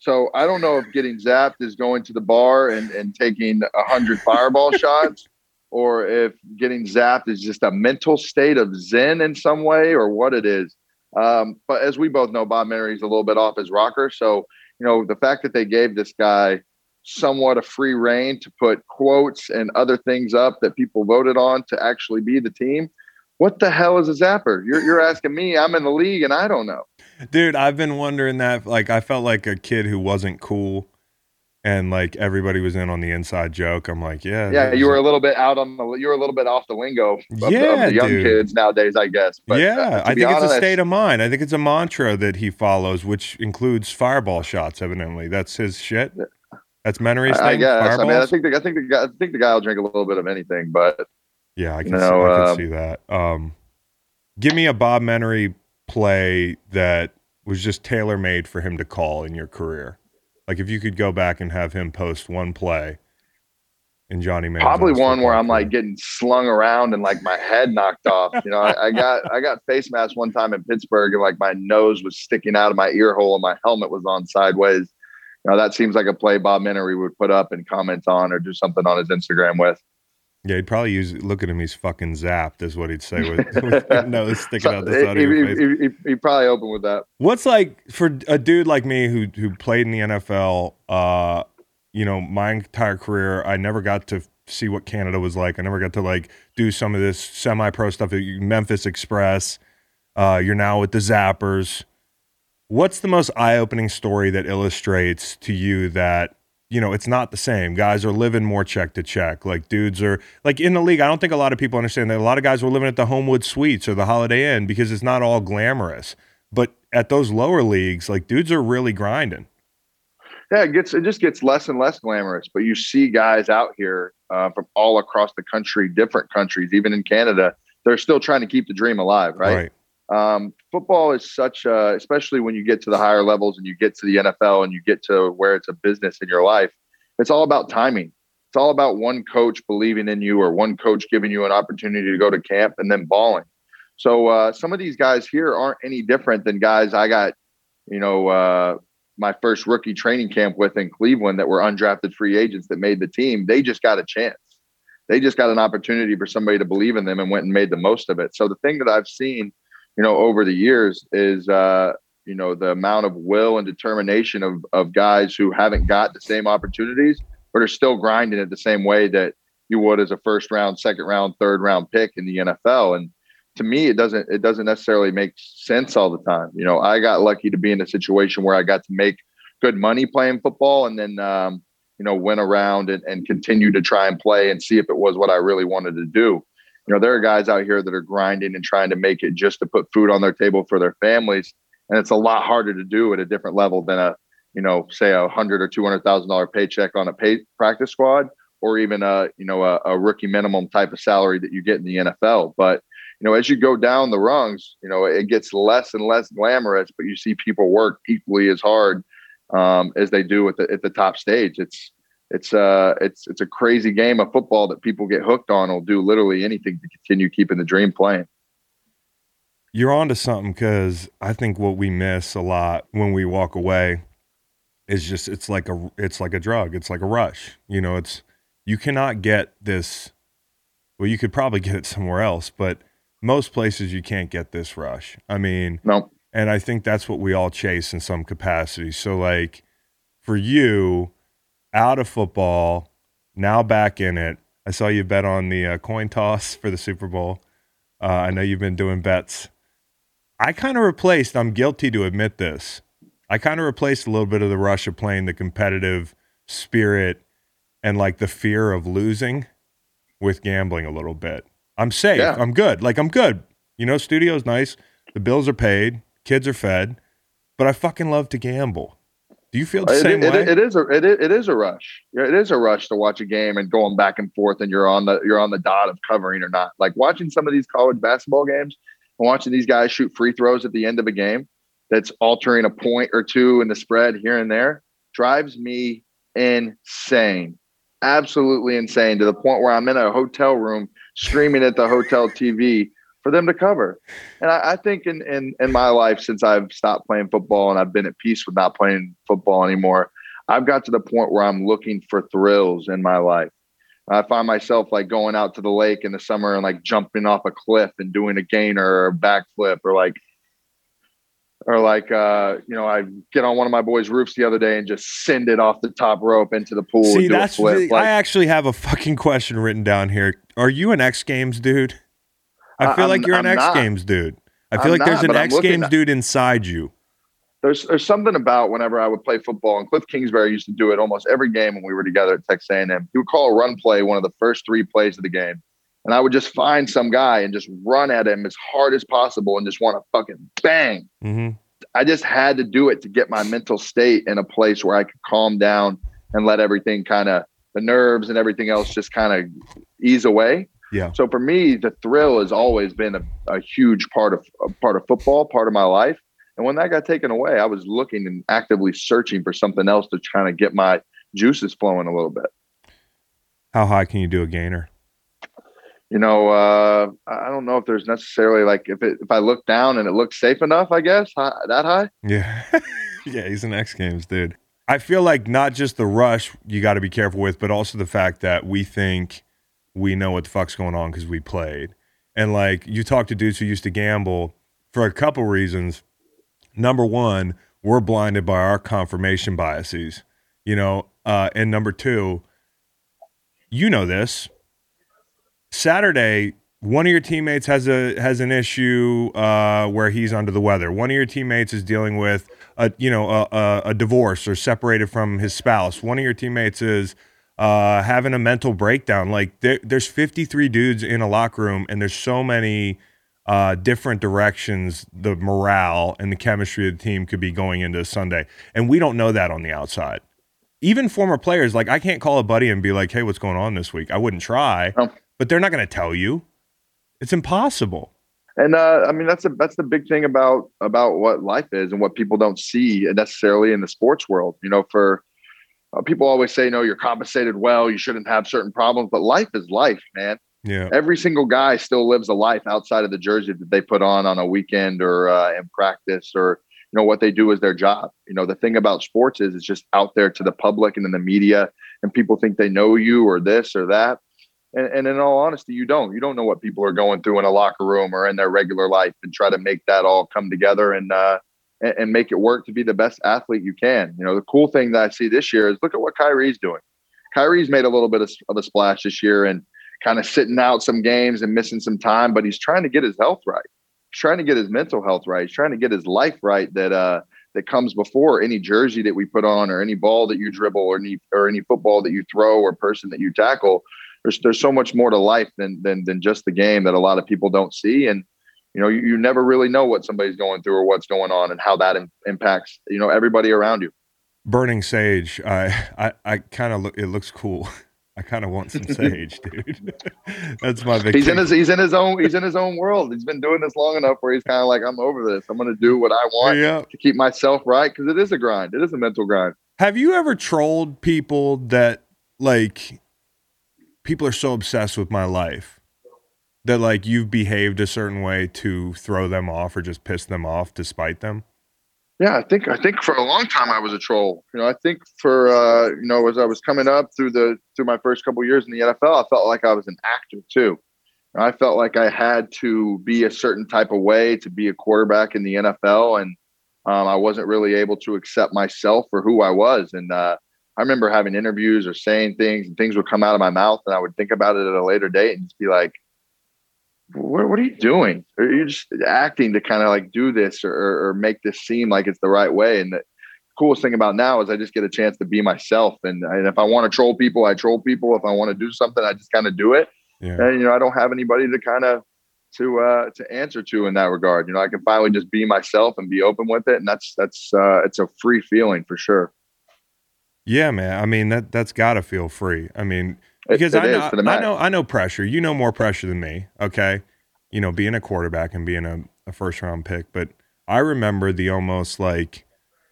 So I don't know if getting zapped is going to the bar and, and taking a hundred fireball shots, or if getting zapped is just a mental state of zen in some way, or what it is. Um, but as we both know, Bob Menery's a little bit off his rocker, so you know, the fact that they gave this guy somewhat a free rein to put quotes and other things up that people voted on to actually be the team. What the hell is a zapper? You're, you're asking me. I'm in the league and I don't know. Dude, I've been wondering that. Like, I felt like a kid who wasn't cool, and like everybody was in on the inside joke. I'm like, yeah, Yeah, you were a- little bit out on the. You were a little bit off the lingo of, the- of the young dude. kids nowadays, I guess. But, yeah, uh, I think it's a state of mind. I think it's a mantra that he follows, which includes fireball shots. Evidently, that's his shit. That's thing. I, I guess. I mean, I think the, I think the guy. I think the guy will drink a little bit of anything, but yeah, I can, you see, I can um, see that. Um, give me a Bob Menery play that was just tailor made for him to call in your career. Like if you could go back and have him post one play in Johnny Manziel's probably one where I'm like getting slung around and like my head knocked off. You know, I, I got I got face mask one time in Pittsburgh and like my nose was sticking out of my ear hole and my helmet was on sideways. You know, that seems like a play Bob Menery would put up and comment on or do something on his Instagram with. Yeah, he'd probably use. Look at him; he's fucking zapped. Is what he'd say with, with nose sticking out the side he, of your he- face. he- he- he probably opened with that. What's like for a dude like me who who played in the NFL? Uh, you know, my entire career, I never got to see what Canada was like. I never got to like do some of this semi-pro stuff. at Memphis Express. Uh, you're now with the Zappers. What's the most eye-opening story that illustrates to you that you know it's not the same? Guys are living more check to check. Like dudes are like in the league. I don't think a lot of people understand that a lot of guys were living at the Homewood Suites or the Holiday Inn because it's not all glamorous. But at those lower leagues, like dudes are really grinding. Yeah, it gets it just gets less and less glamorous. But you see guys out here uh, from all across the country, different countries, even in Canada, they're still trying to keep the dream alive, right? Right. Um, football is such, a, especially when you get to the higher levels and you get to the NFL and you get to where it's a business in your life. It's all about timing. It's all about one coach believing in you or one coach giving you an opportunity to go to camp and then balling. So uh, some of these guys here aren't any different than guys I got, you know, uh, my first rookie training camp with in Cleveland that were undrafted free agents that made the team. They just got a chance. They just got an opportunity for somebody to believe in them and went and made the most of it. So the thing that I've seen, you know, over the years is, uh, you know, the amount of will and determination of of guys who haven't got the same opportunities, but are still grinding it the same way that you would as a first round, second round, third round pick in the NFL. And to me, it doesn't it doesn't necessarily make sense all the time. You know, I got lucky to be in a situation where I got to make good money playing football, and then um, you know went around and, and continue to try and play and see if it was what I really wanted to do. You know, there are guys out here that are grinding and trying to make it just to put food on their table for their families, and it's a lot harder to do at a different level than a you know say a hundred or two hundred thousand dollar paycheck on a pay practice squad or even a you know a, a rookie minimum type of salary that you get in the NFL. But you know, as you go down the rungs, you know, it gets less and less glamorous, but you see people work equally as hard um, as they do at the at the top stage. It's it's uh it's it's a crazy game of football that people get hooked on. Will do literally anything to continue keeping the dream playing. You're onto something because I think what we miss a lot when we walk away is just it's like a it's like a drug. It's like a rush. You know, it's you cannot get this. Well, you could probably get it somewhere else, but most places you can't get this rush. I mean, no. And I think that's what we all chase in some capacity. So, like, for you, out of football, now back in it. I saw you bet on the uh, coin toss for the Super Bowl. Uh, I know you've been doing bets. I kind of replaced, I'm guilty to admit this. I kind of replaced a little bit of the rush of playing the competitive spirit and like the fear of losing with gambling a little bit. I'm safe. Yeah. I'm good. Like I'm good. You know, studio's nice. The bills are paid. Kids are fed. But I fucking love to gamble. Do you feel the it, same it, way? It, it is a it, it is a rush. It is a rush to watch a game and going back and forth, and you're on the you're on the dot of covering or not. Like watching some of these college basketball games and watching these guys shoot free throws at the end of a game that's altering a point or two in the spread here and there drives me insane absolutely insane to the point where I'm in a hotel room screaming at the hotel TV for them to cover. And I, I, think in, in in my life, since I've stopped playing football and I've been at peace with not playing football anymore, I've got to the point where I'm looking for thrills in my life. I find myself like going out to the lake in the summer and like jumping off a cliff and doing a gainer or a backflip or like or like uh, you know, I get on one of my boys' roofs the other day and just send it off the top rope into the pool. See, that's really, like, I actually have a fucking question written down here. Are you an X Games dude? I feel I'm, like you're an I'm X not. Games dude. I feel I'm like there's not, an X Games at, dude inside you. There's there's something about whenever I would play football, and Kliff Kingsbury used to do it almost every game when we were together at Texas A&M. He would call a run play one of the first three plays of the game, and I would just find some guy and just run at him as hard as possible and just want to fucking bang. Mm-hmm. I just had to do it to get my mental state in a place where I could calm down and let everything kind of the nerves and everything else just kind of ease away. Yeah. So for me, the thrill has always been a, a huge part of part of football, part of my life. And when that got taken away, I was looking and actively searching for something else to kind of get my juices flowing a little bit. How high can you do a gainer? you know, uh, I don't know if there's necessarily like if it, if I look down and it looks safe enough, I guess high, that high. Yeah, yeah, he's an X Games dude. I feel like not just the rush you got to be careful with, but also the fact that we think we know what the fuck's going on because we played. And like you talk to dudes who used to gamble for a couple reasons. Number one, we're blinded by our confirmation biases, you know. Uh, and number two, you know this Saturday, one of your teammates has a has an issue uh, where he's under the weather. One of your teammates is dealing with a you know a, a, a divorce or separated from his spouse. One of your teammates is uh, having a mental breakdown. Like there, there's 53 dudes in a locker room, and there's so many uh, different directions the morale and the chemistry of the team could be going into Sunday, and we don't know that on the outside. even former players, like I can't call a buddy and be like, "Hey, what's going on this week?" I wouldn't try, but they're not going to tell you. It's impossible. And uh, I mean that's a, that's the big thing about about what life is and what people don't see necessarily in the sports world. You know, for uh, people always say, "No, you're compensated well. You shouldn't have certain problems." But life is life, man. Yeah. Every single guy still lives a life outside of the jersey that they put on on a weekend or uh, in practice or you know what they do is their job. You know, the thing about sports is it's just out there to the public and in the media, and people think they know you or this or that. And, and in all honesty, you don't. You don't know what people are going through in a locker room or in their regular life, and try to make that all come together and uh, and, and make it work to be the best athlete you can. You know, the cool thing that I see this year is look at what Kyrie's doing. Kyrie's made a little bit of, of a splash this year and kind of sitting out some games and missing some time, but he's trying to get his health right. He's trying to get his mental health right. He's trying to get his life right that uh that comes before any jersey that we put on or any ball that you dribble or any or any football that you throw or person that you tackle. There's there's so much more to life than than than just the game that a lot of people don't see. And you know, you, you never really know what somebody's going through or what's going on and how that Im- impacts, you know, everybody around you. Burning sage. I I, I kind of look. It looks cool. I kind of want some sage, dude. That's my big. He's in his he's in his own he's in his own world. He's been doing this long enough where he's kind of like, I'm over this. I'm gonna do what I want Yeah. to keep myself right because it is a grind. It is a mental grind. Have you ever trolled people that like people are so obsessed with my life that like you've behaved a certain way to throw them off or just piss them off to spite them? Yeah, I think I think for a long time I was a troll. You know, I think for uh, you know as I was coming up through the through my first couple years in the NFL, I felt like I was an actor too. I felt like I had to be a certain type of way to be a quarterback in the NFL, and um, I wasn't really able to accept myself for who I was. And uh, I remember having interviews or saying things, and things would come out of my mouth, and I would think about it at a later date and just be like, what, what are you doing? Are you just acting to kind of like do this or, or, make this seem like it's the right way? And the coolest thing about now is I just get a chance to be myself. And, and if I want to troll people, I troll people. If I want to do something, I just kind of do it. Yeah. And, you know, I don't have anybody to kind of, to uh to answer to in that regard you know i can finally just be myself and be open with it and that's that's uh it's a free feeling for sure Yeah, man. I mean that that's got to feel free. I mean, because it I know I know I know pressure. You know more pressure than me. Okay, you know being a quarterback and being a, a first round pick. But I remember the almost like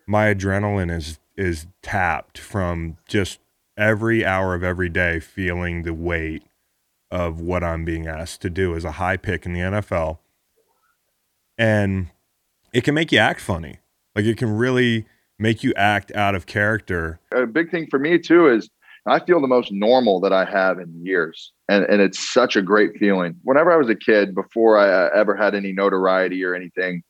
my adrenaline is is tapped from just every hour of every day feeling the weight of what I'm being asked to do as a high pick in the NFL. And it can make you act funny. Like it can really make you act out of character. a big thing for me too is I feel the most normal that I have in years. And, and it's such a great feeling. Whenever I was a kid, before I uh, ever had any notoriety or anything,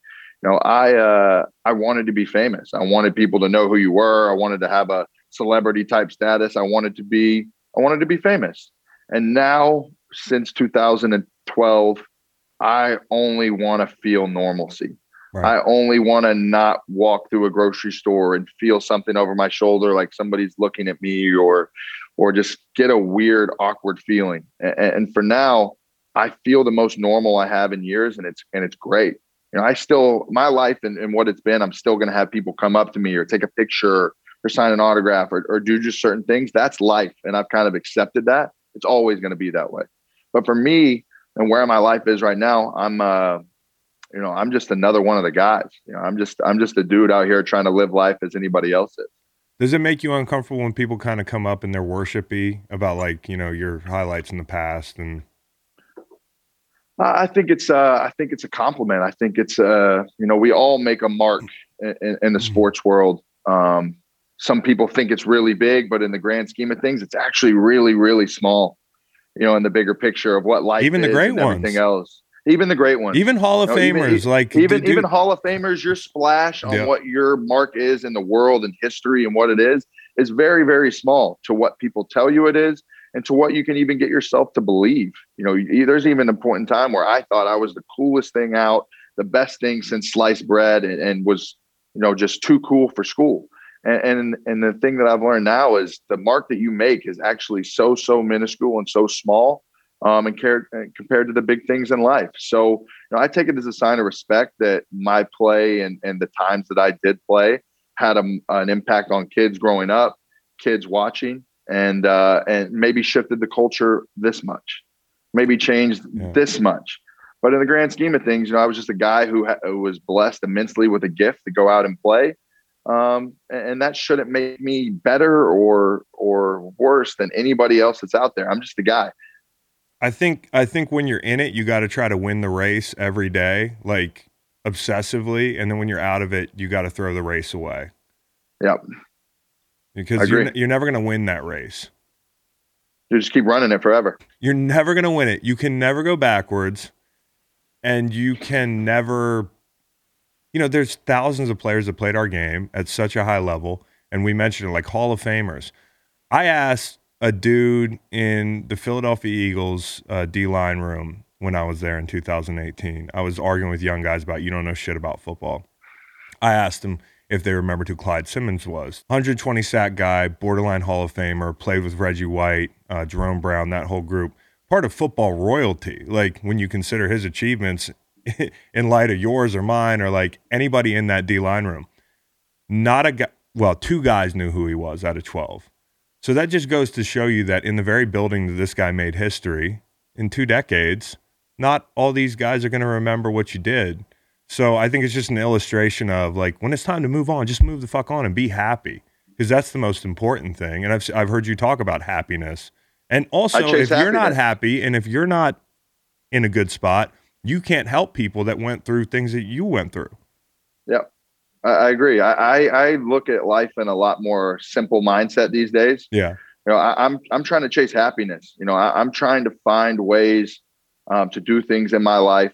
you know, I uh, I wanted to be famous. I wanted people to know who you were. I wanted to have a celebrity type status. I wanted to be I wanted to be famous. And now, since 2012, I only want to feel normalcy. Right. I only want to not walk through a grocery store and feel something over my shoulder, like somebody's looking at me, or, or just get a weird, awkward feeling. And, and for now, I feel the most normal I have in years, and it's and it's great. You know, I still my life and, and what it's been. I'm still going to have people come up to me or take a picture or sign an autograph or, or do just certain things. That's life, and I've kind of accepted that. It's always going to be that way. But for me and where my life is right now, I'm. uh you know, I'm just another one of the guys. You know, I'm just I'm just a dude out here trying to live life as anybody else is. Does it make you uncomfortable when people kind of come up and they're worshipy about like you know your highlights in the past and I think it's uh I think it's a compliment. I think it's uh you know we all make a mark in, in, the sports world. Um, some people think it's really big, but in the grand scheme of things, it's actually really really small. You know, in the bigger picture of what life Even the is great and everything ones. else, even the great ones, even Hall of No, even- Famers like even do- even Hall of Famers, your splash on Yeah. what your mark is in the world and history and what it is is very very small to what people tell you it is and to what you can even get yourself to believe. You know, there's even a point in time where I thought I was the coolest thing out, the best thing since sliced bread, and, and was you know just too cool for school. And, and and the thing that I've learned now is the mark that you make is actually so so minuscule and so small um, and care, compared to the big things in life. So, you know, I take it as a sign of respect that my play and, and the times that I did play had a, an impact on kids growing up kids watching and uh, and maybe shifted the culture this much, maybe changed yeah. this much. But in the grand scheme of things, you know, I was just a guy who, ha- who was blessed immensely with a gift to go out and play. Um, and, and that shouldn't make me better or or worse than anybody else that's out there. I'm just a guy. I think I think when you're in it, you got to try to win the race every day, like obsessively, and then when you're out of it, you got to throw the race away. Yep. Because you're, you're never going to win that race. You just keep running it forever. You're never going to win it. You can never go backwards, and you can never. You know, there's thousands of players that played our game at such a high level, and we mentioned it like Hall of Famers. I asked a dude in the Philadelphia Eagles uh, D line room when I was there in 2018. I was arguing with young guys about you don't know shit about football. I asked him if they remembered who Clyde Simmons was. 120 sack guy, borderline Hall of Famer, played with Reggie White, uh, Jerome Brown, that whole group. Part of football royalty. Like when you consider his achievements in light of yours or mine or like anybody in that D line room. Not a guy, well, two guys knew who he was out of 12. So that just goes to show you that in the very building that this guy made history in two decades, not all these guys are going to remember what you did. So I think it's just an illustration of like when it's time to move on, just move the fuck on and be happy because that's the most important thing. And I've I've heard you talk about happiness. And also, if you're not happy and if you're not in a good spot, you can't help people that went through things that you went through. I, agree. I, I, I look at life in a lot more simple mindset these days. Yeah. You know, I, am I'm, I'm trying to chase happiness. You know, I, am trying to find ways um, to do things in my life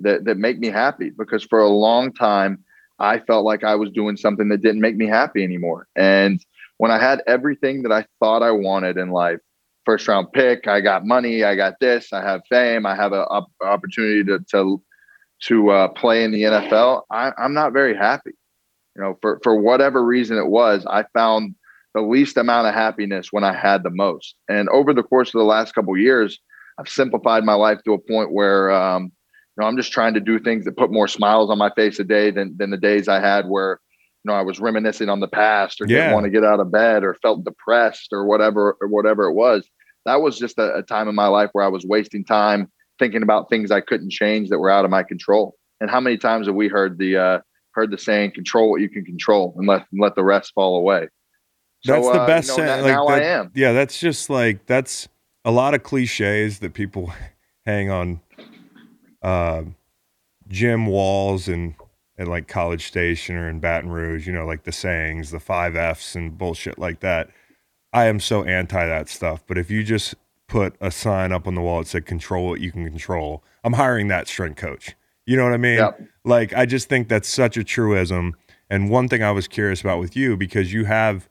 that that make me happy. Because for a long time, I felt like I was doing something that didn't make me happy anymore. And when I had everything that I thought I wanted in life, first round pick, I got money, I got this, I have fame, I have an opportunity to to to uh, play in the NFL. I, I'm not very happy you know, for for whatever reason it was, I found the least amount of happiness when I had the most. And over the course of the last couple years, I've simplified my life to a point where um, you know I'm just trying to do things that put more smiles on my face a day than than the days I had where you know I was reminiscing on the past or yeah. didn't want to get out of bed or felt depressed or whatever or whatever it was. That was just a, a time in my life where I was wasting time thinking about things I couldn't change that were out of my control. And how many times have we heard the uh, heard the saying, control what you can control and let, and let the rest fall away. So, that's the best uh, you know, saying. Like, now that, I am. Yeah, that's just like, that's a lot of cliches that people hang on uh, gym walls and at like College Station or in Baton Rouge, you know, like the sayings, the five F's and bullshit like that. I am so anti that stuff. But if you just put a sign up on the wall that said control what you can control, I'm hiring that strength coach. You know what I mean? Yep. Like, I just think that's such a truism. And one thing I was curious about with you, because you have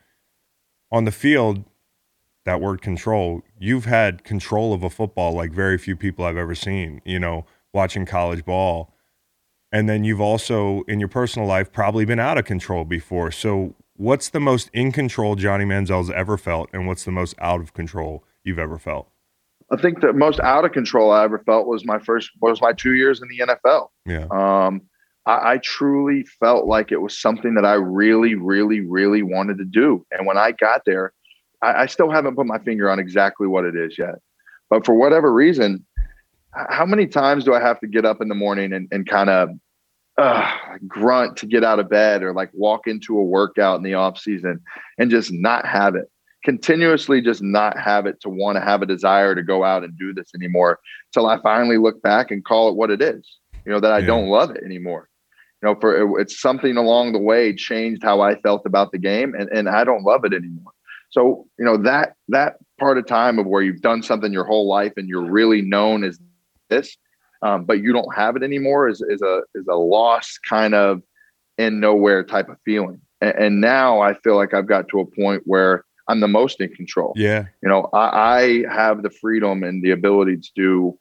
on the field that word control, you've had control of a football like very few people I've ever seen, you know, watching college ball. And then you've also, in your personal life, probably been out of control before. So, what's the most in control Johnny Manziel's ever felt, and what's the most out of control you've ever felt? I think the most out of control I ever felt was my first was my two years in the NFL. Yeah. Um, I, I, truly felt like it was something that I really, really, really wanted to do. And when I got there, I, I still haven't put my finger on exactly what it is yet. But for whatever reason, how many times do I have to get up in the morning and, and kind of uh, grunt to get out of bed or like walk into a workout in the off season and just not have it? Continuously just not have it to want to have a desire to go out and do this anymore till I finally look back and call it what it is. You know, that I yeah. don't love it anymore. You know, for it's something along the way changed how I felt about the game and, and I don't love it anymore. So, you know, that that part of time of where you've done something your whole life and you're really known as this, um, but you don't have it anymore is is a is a lost kind of in nowhere type of feeling. And, and now I feel like I've got to a point where I'm the most in control. Yeah. You know, I, I have the freedom and the ability to do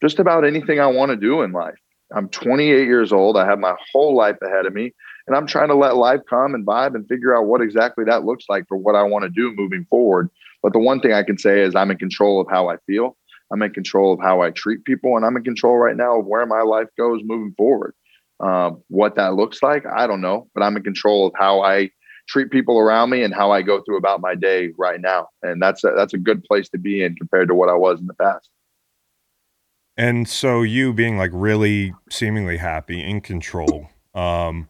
just about anything I want to do in life. I'm 28 years old. I have my whole life ahead of me, and I'm trying to let life come and vibe and figure out what exactly that looks like for what I want to do moving forward. But the one thing I can say is I'm in control of how I feel. I'm in control of how I treat people, and I'm in control right now of where my life goes moving forward. Um, what that looks like, I don't know, but I'm in control of how I treat people around me and how I go through about my day right now. And that's a, that's a good place to be in compared to what I was in the past. And so you being like really seemingly happy in control, um,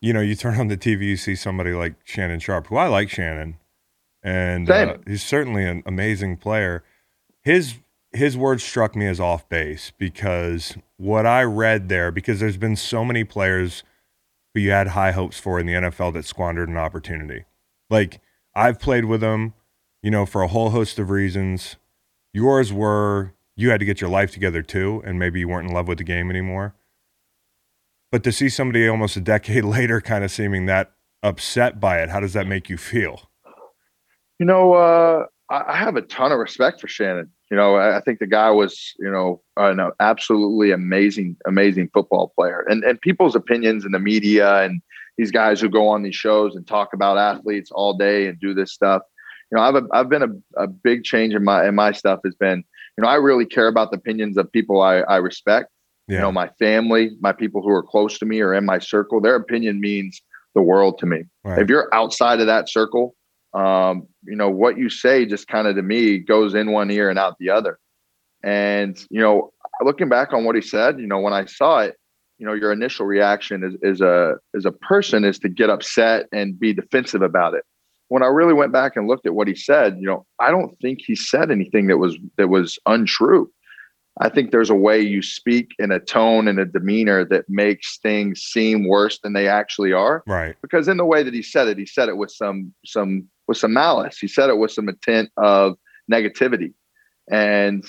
you know, you turn on the TV, you see somebody like Shannon Sharpe, who I like Shannon, and uh, he's certainly an amazing player. His his words struck me as off base because what I read there, because there's been so many players who you had high hopes for in the NFL that squandered an opportunity. Like I've played with them, you know, for a whole host of reasons. Yours were you had to get your life together too, and maybe you weren't in love with the game anymore. But to see somebody almost a decade later kind of seeming that upset by it, how does that make you feel? You know, uh, I have a ton of respect for Shannon. You know, I think the guy was, you know, an absolutely amazing, amazing football player. And and people's opinions in the media and these guys who go on these shows and talk about athletes all day and do this stuff. You know, I've a, I've been a, a big change in my in my stuff has been you know, I really care about the opinions of people I, I respect. Yeah. You know, my family, my people who are close to me or in my circle, their opinion means the world to me. Right. If you're outside of that circle, um, you know, what you say just kind of to me goes in one ear and out the other. And, you know, looking back on what he said, you know, when I saw it, you know, your initial reaction is, is a as a person is to get upset and be defensive about it when I really went back and looked at what he said, you know, I don't think he said anything that was that was untrue. I think there's a way you speak in a tone and a demeanor that makes things seem worse than they actually are. Right. Because in the way that he said it, he said it with some some with some malice. He said it with some intent of negativity. And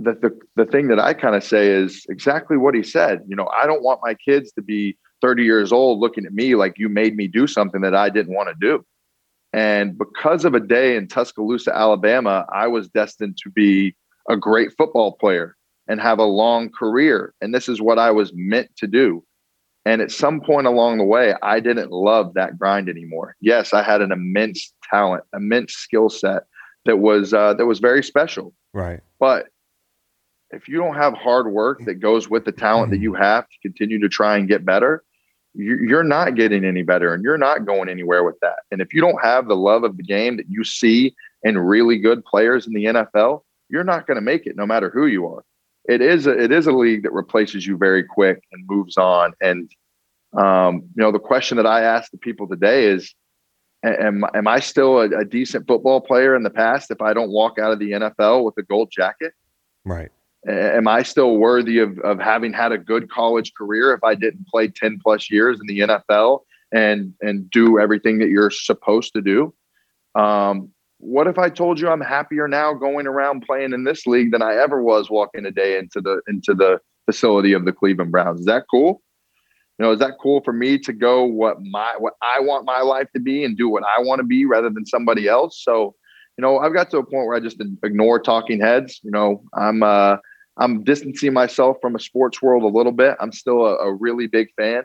the the, the thing that I kind of say is exactly what he said. You know, I don't want my kids to be 30 years old looking at me like you made me do something that I didn't want to do. And because of a day in Tuscaloosa, Alabama, I was destined to be a great football player and have a long career. And this is what I was meant to do. And at some point along the way, I didn't love that grind anymore. Yes, I had an immense talent, immense skill set that was uh, that was very special. Right. But if you don't have hard work that goes with the talent that you have to continue to try and get better, you're not getting any better and you're not going anywhere with that. And if you don't have the love of the game that you see in really good players in the NFL, you're not going to make it no matter who you are. It is a, it is a league that replaces you very quick and moves on. And um, you know, the question that I ask the people today is, am, am I still a, a decent football player in the past if I don't walk out of the NFL with a gold jacket? Right am I still worthy of, of having had a good college career if I didn't play 10 plus years in the NFL and and do everything that you're supposed to do? Um, what if I told you I'm happier now going around playing in this league than I ever was walking a day into the into the facility of the Cleveland Browns? Is that cool? You know, is that cool for me to go what my what I want my life to be and do what I want to be rather than somebody else? So, you know, I've got to a point where I just ignore talking heads. You know, I'm uh I'm distancing myself from a sports world a little bit. I'm still a, a really big fan.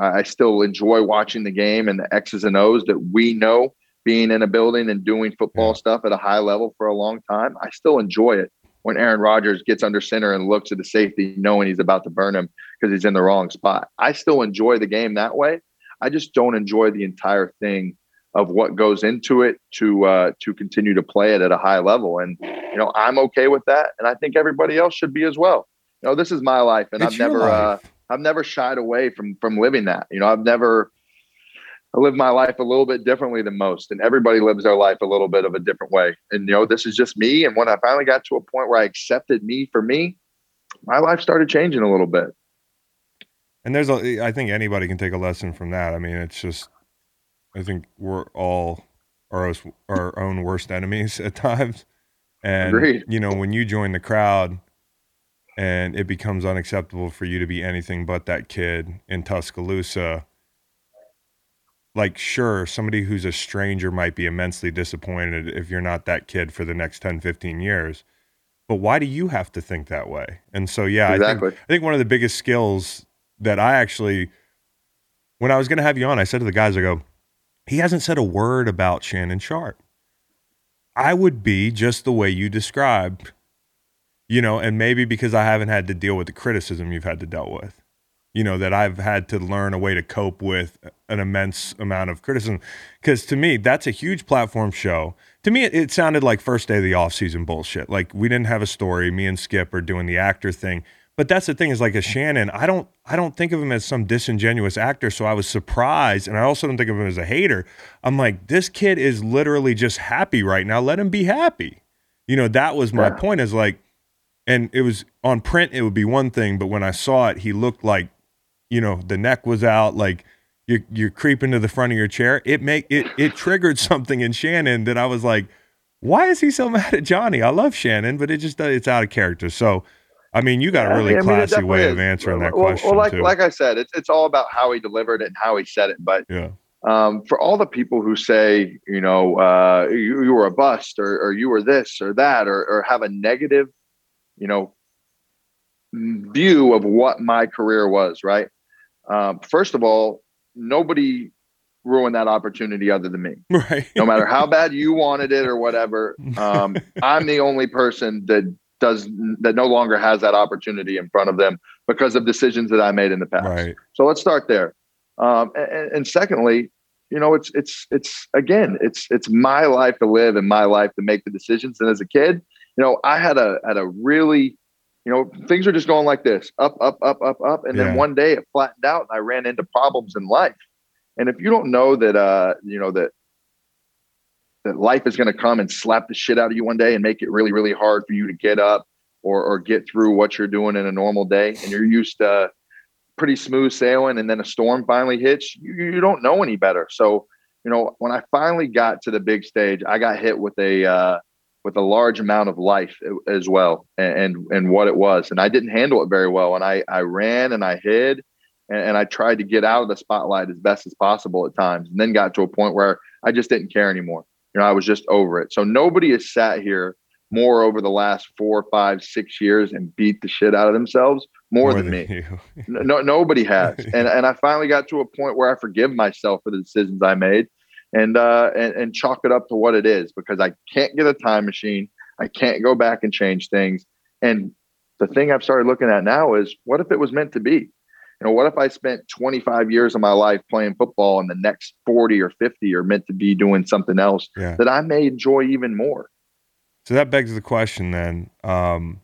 I still enjoy watching the game and the X's and O's that we know being in a building and doing football stuff at a high level for a long time. I still enjoy it when Aaron Rodgers gets under center and looks at the safety knowing he's about to burn him because he's in the wrong spot. I still enjoy the game that way. I just don't enjoy the entire thing of what goes into it to uh, to continue to play it at a high level. And you know, I'm okay with that, and I think everybody else should be as well. You know, this is my life, and it's I've never uh, I've never shied away from from living that. You know, I've never I live my life a little bit differently than most, and everybody lives their life a little bit of a different way. And you know, this is just me. And when I finally got to a point where I accepted me for me, my life started changing a little bit. And there's a, I think anybody can take a lesson from that. I mean, it's just I think we're all our, our own worst enemies at times. And Agreed. you know, when you join the crowd and it becomes unacceptable for you to be anything but that kid in Tuscaloosa, like sure, somebody who's a stranger might be immensely disappointed if you're not that kid for the next 10, 15 years. But why do you have to think that way? And so yeah, exactly. I think I think one of the biggest skills that I actually when I was going to have you on, I said to the guys I go, he hasn't said a word about Shannon Sharpe I would be just the way you described, you know, and maybe because I haven't had to deal with the criticism you've had to deal with. You know, that I've had to learn a way to cope with an immense amount of criticism. Because to me, that's a huge platform show. To me, it, it sounded like first day of the offseason bullshit. Like we didn't have a story. Me and Skip are doing the actor thing. But that's the thing is like a Shannon, I don't I don't think of him as some disingenuous actor. So I was surprised. And I also don't think of him as a hater. I'm like, this kid is literally just happy right now. Let him be happy. You know, that was my Yeah. point, is like, and it was on print, it would be one thing, but when I saw it, he looked like, you know, the neck was out, like you're you're creeping to the front of your chair. It make it it triggered something in Shannon that I was like, why is he so mad at Johnny? I love Shannon, but it just it's out of character. So I mean, you got a really I mean, classy way of answering that well, question Well, like too. like I said, it's it's all about how he delivered it and how he said it. But yeah. um, for all the people who say, you know, uh, you, you were a bust or, or you were this or that or, or have a negative, you know, view of what my career was, right? Um, first of all, nobody ruined that opportunity other than me. Right. No matter how bad you wanted it or whatever, um, I'm the only person that does that no longer has that opportunity in front of them because of decisions that I made in the past. Right. So let's start there. Um, and, and secondly, you know, it's it's it's again, it's it's my life to live and my life to make the decisions. And as a kid, you know, I had a had a really, you know, things are just going like this, up, up, up, up, up, and Yeah. then one day it flattened out, and I ran into problems in life. And if you don't know that, uh, you know that that life is going to come and slap the shit out of you one day and make it really, really hard for you to get up or or get through what you're doing in a normal day, and you're used to pretty smooth sailing and then a storm finally hits you, you don't know any better so you know when i finally got to the big stage i got hit with a uh, with a large amount of life as well and, and and what it was. And i didn't handle it very well and i i ran and i hid and, and i tried to get out of the spotlight as best as possible at times and then got to a point where i just didn't care anymore. You know i was just over it. So nobody has sat here more over the last four five six years and beat the shit out of themselves more, than, me. No, nobody has. And and I finally got to a point where I forgive myself for the decisions I made and uh and, and chalk it up to what it is because I can't get a time machine. I can't go back and change things. And the thing I've started looking at now is what if it was meant to be? You know, what if I spent 25 years of my life playing football and the next 40 or 50 are meant to be doing something else Yeah. that I may enjoy even more? So that begs the question then, um,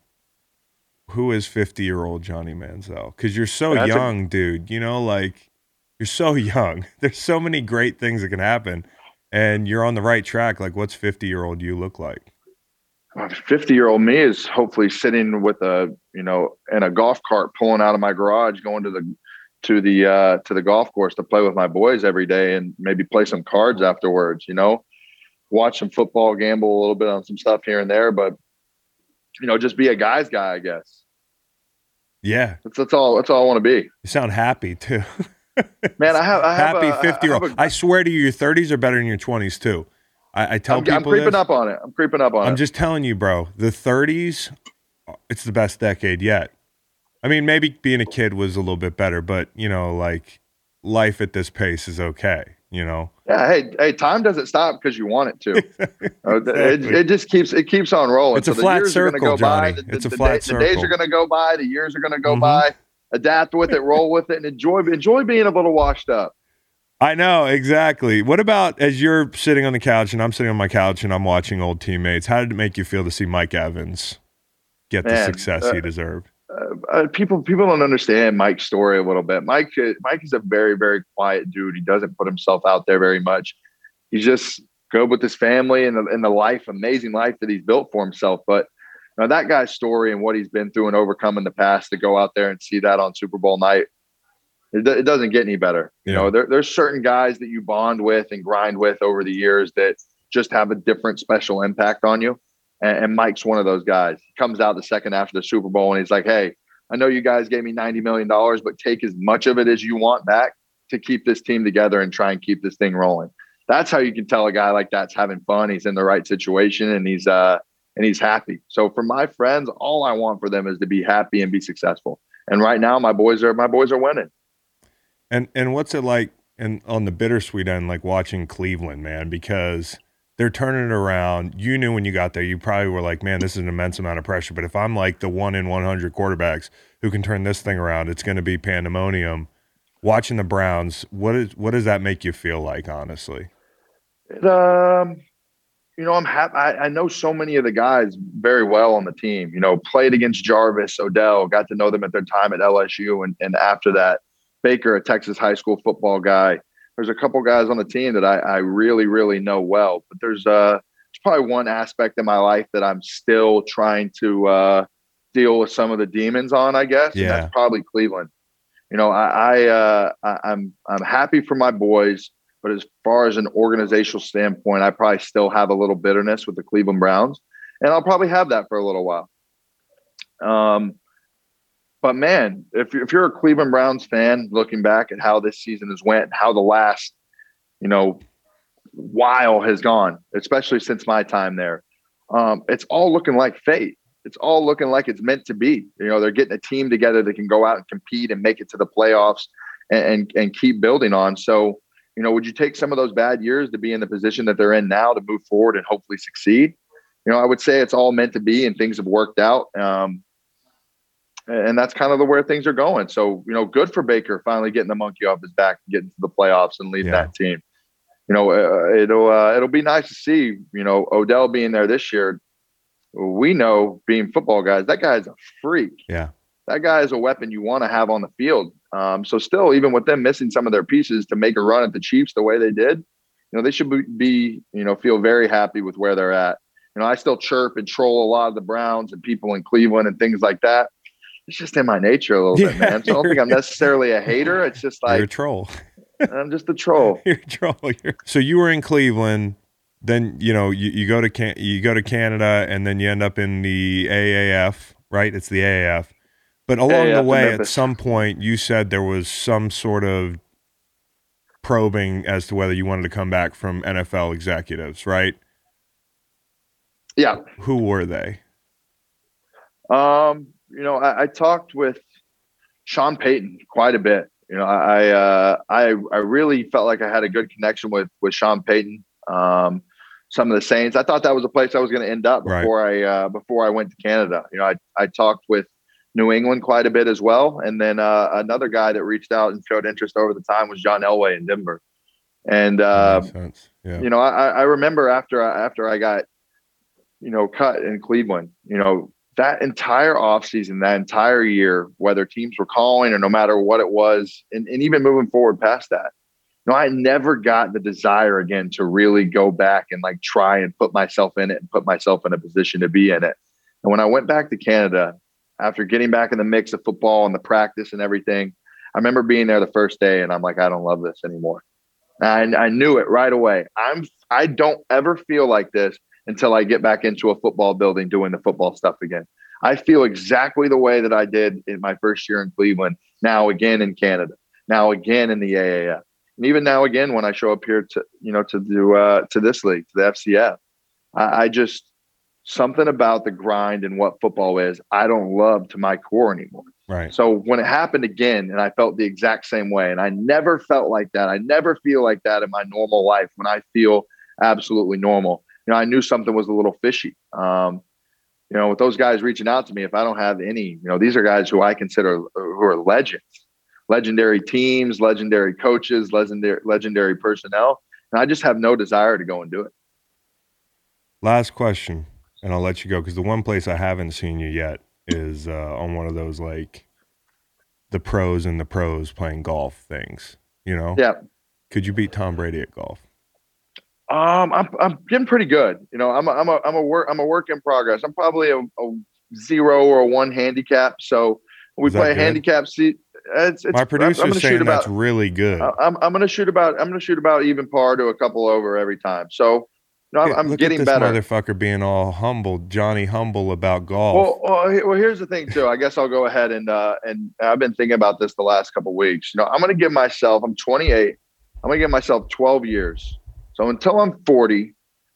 who is 50 year old Johnny Manziel? Because you're so That's a- young, dude. You know, like you're so young. There's so many great things that can happen, and you're on the right track. Like, what's 50 year old you look like? 50 year old me is hopefully sitting with a you know in a golf cart pulling out of my garage going to the to the uh to the golf course to play with my boys every day and maybe play some cards afterwards you know watch some football gamble a little bit on some stuff here and there but you know just be a guy's guy i guess Yeah, that's, that's all that's all i want to be you sound happy too. man i have i have happy a- I 50 year old. a- I swear to you, your 30s are better than your 20s too. I, I tell I'm, people I'm creeping this. up on it i'm creeping up on it. I'm just telling you, bro. The 30s, it's the best decade yet. I mean, maybe being a kid was a little bit better, but you know, like life at this pace is okay. You know, yeah hey hey time doesn't stop because you want it to Uh, it, it just keeps it keeps on rolling. It's a the flat years are gonna circle, go by, Johnny. the- It's a the flat day- The days are going to go by. The years are going to go Mhm. by. Adapt with it, roll with it, and enjoy enjoy being a little washed up. I know exactly. What about as you're sitting on the couch and I'm sitting on my couch and I'm watching old teammates? How did it make you feel to see Mike Evans get the success uh, he deserved? Uh, people people don't understand Mike's story a little bit. Mike uh, Mike is a very very quiet dude. He doesn't put himself out there very much. He's just good with his family and the and the life, amazing life that he's built for himself. But know, that guy's story and what he's been through and overcome in the past to go out there and see that on Super Bowl night, it, it doesn't get any better. You know, there, there's certain guys that you bond with and grind with over the years that just have a different special impact on you. And, and Mike's one of those guys. He comes out the second after the Super Bowl and he's like, "Hey, I know you guys gave me ninety million dollars, but take as much of it as you want back to keep this team together and try and keep this thing rolling." That's how you can tell a guy like that's having fun. He's in the right situation and he's uh and he's happy. So for my friends, all I want for them is to be happy and be successful. And right now, my boys are my boys are winning. And and what's it like and on the bittersweet end, like watching Cleveland, man? Because they're turning it around. You knew when you got there, you probably were like, man, this is an immense amount of pressure. But if I'm like the one in 100 quarterbacks who can turn this thing around, it's going to be pandemonium. Watching the Browns, what is what does that make you feel like, honestly? It, um, you know, I'm happy. I, I know so many of the guys very well on the team. You know, played against Jarvis, Odell, got to know them at their time at LSU, and and after that, Baker, a Texas high school football guy there's a couple guys on the team that I, I really, really know well. But there's uh there's probably one aspect in my life that I'm still trying to uh, deal with some of the demons on, I guess. Yeah. And that's probably Cleveland. You know, I, I uh, I, I'm I'm happy for my boys, but as far as an organizational standpoint, I probably still have a little bitterness with the Cleveland Browns, and I'll probably have that for a little while. Um, but man, if you're, if you're a Cleveland Browns fan, looking back at how this season has went, how the last, you know, while has gone, especially since my time there, um, it's all looking like fate. It's all looking like it's meant to be. You know, they're getting a team together that can go out and compete and make it to the playoffs and, and, and keep building on. So, you know, would you take some of those bad years to be in the position that they're in now to move forward and hopefully succeed? You know, I would say it's all meant to be and things have worked out. Um, and that's kind of the where things are going. So you know, good for Baker finally getting the monkey off his back, and getting to the playoffs, and leading yeah. that team. You know, uh, it'll uh, it'll be nice to see. You know, Odell being there this year. We know, being football guys, that guy's a freak. Yeah, that guy is a weapon you want to have on the field. Um, so still, even with them missing some of their pieces to make a run at the Chiefs the way they did, you know, they should be, you know, feel very happy with where they're at. You know, I still chirp and troll a lot of the Browns and people in Cleveland and things like that it's just in my nature a little yeah, bit, man. So I don't think I'm necessarily a hater. It's just like you're a troll. I'm just a troll. you're a troll. You're... So you were in Cleveland, then you know you, you go to Can- you go to Canada, and then you end up in the AAF, right? It's the AAF. But along the way, at some point, you said there was some sort of probing as to whether you wanted to come back from NFL executives, right? Yeah. Who were they? Um, you know, I, I, talked with Sean Payton quite a bit. You know, I uh, I I really felt like I had a good connection with with Sean Payton. Um, some of the Saints. I thought that was a place I was going to end up before right. I uh, before I went to Canada. You know, I I talked with New England quite a bit as well, and then uh, another guy that reached out and showed interest over the time was John Elway in Denver. And uh, yeah. you know, I, I remember after after I got you know cut in Cleveland, you know, that entire offseason, that entire year, whether teams were calling or no matter what it was, and, and even moving forward past that, you know, I never got the desire again to really go back and like try and put myself in it and put myself in a position to be in it. And when I went back to Canada, after getting back in the mix of football and the practice and everything, I remember being there the first day and I'm like, I don't love this anymore. And I knew it right away. I'm I don't ever feel like this until I get back into a football building doing the football stuff again. I feel exactly the way that I did in my first year in Cleveland, now again in Canada, now again in the AAF. And even now again when I show up here to, you know, to do uh to this league, to the FCF. I, I just something about the grind and what football is, I don't love to my core anymore. Right. So when it happened again, and I felt the exact same way, and I never felt like that. I never feel like that in my normal life when I feel absolutely normal you know, I knew something was a little fishy. Um, you know, with those guys reaching out to me, if I don't have any, you know, these are guys who I consider who are legends, legendary teams, legendary coaches, legendary legendary personnel, and I just have no desire to go and do it. Last question, and I'll let you go because the one place I haven't seen you yet is uh, on one of those like the pros and the pros playing golf things. You know, yeah. Could you beat Tom Brady at golf? Um, I'm I'm getting pretty good. You know, I'm a, I'm a I'm a work I'm a work in progress. I'm probably a, a zero or a one handicap. So we play a handicap seat. It's, it's, My producer's I'm, I'm saying about, that's really good. I'm I'm going to shoot about I'm going to shoot about even par to a couple over every time. So no, I'm, I'm Look getting at this better. Motherfucker being all humble, Johnny humble about golf. Well, well, well, here's the thing too. I guess I'll go ahead and uh, and I've been thinking about this the last couple weeks. You know, I'm going to give myself. I'm 28. I'm going to give myself 12 years so until I'm 40,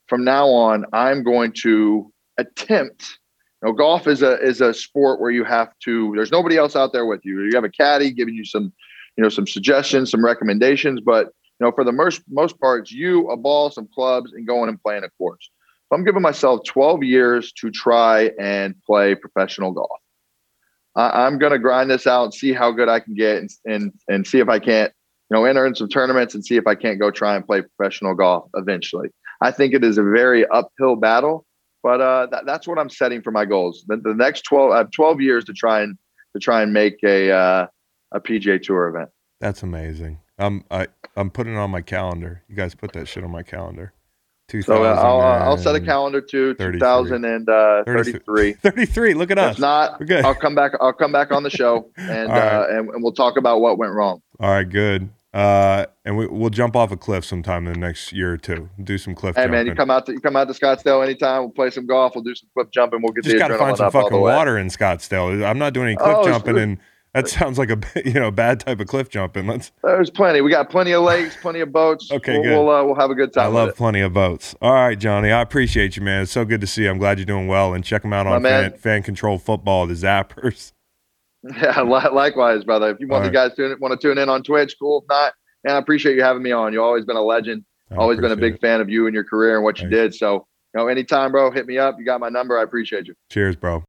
from now on, I'm going to attempt. You know, golf is a is a sport where you have to. There's nobody else out there with you. You have a caddy giving you some, you know, some suggestions, some recommendations, but You know, for the most most part, it's you, a ball, some clubs, and going and playing a course. So I'm giving myself 12 years to try and play professional golf. I, am going to grind this out and see how good I can get, and, and and see if I can't, you know, enter in some tournaments and see if I can't go try and play professional golf eventually. I think it is a very uphill battle, but uh, that, that's what I'm setting for my goals. The, the next 12, I have 12 years to try and to try and make a uh, a PGA Tour event. That's amazing. I'm I I'm putting it on my calendar. You guys put that shit on my calendar. So uh, I'll, uh, I'll set a calendar to 2033. 33. Look at us. If not, good. I'll come back. I'll come back on the show and, right. uh, and, and we'll talk about what went wrong. All right, good. Uh, and we, will jump off a cliff sometime in the next year or two. Do some cliff. Hey jumping. man, you come out to you come out to Scottsdale anytime. We'll play some golf. We'll do some cliff jumping. We'll get just got to find some fucking water in Scottsdale. I'm not doing any cliff oh, jumping and that sounds like a you know bad type of cliff jumping. Let's. There's plenty. We got plenty of lakes, plenty of boats. Okay, we'll, good. We'll, uh, we'll have a good time. I love plenty of boats. All right, Johnny. I appreciate you, man. It's so good to see you. I'm glad you're doing well. And check them out on fan, fan Control Football, the Zappers. Yeah, likewise, brother. If you want All the right. guys to want to tune in on Twitch, cool. If not, and I appreciate you having me on. You've always been a legend. I always been a big it. fan of you and your career and what Thanks. you did. So, you know, anytime, bro, hit me up. You got my number. I appreciate you. Cheers, bro.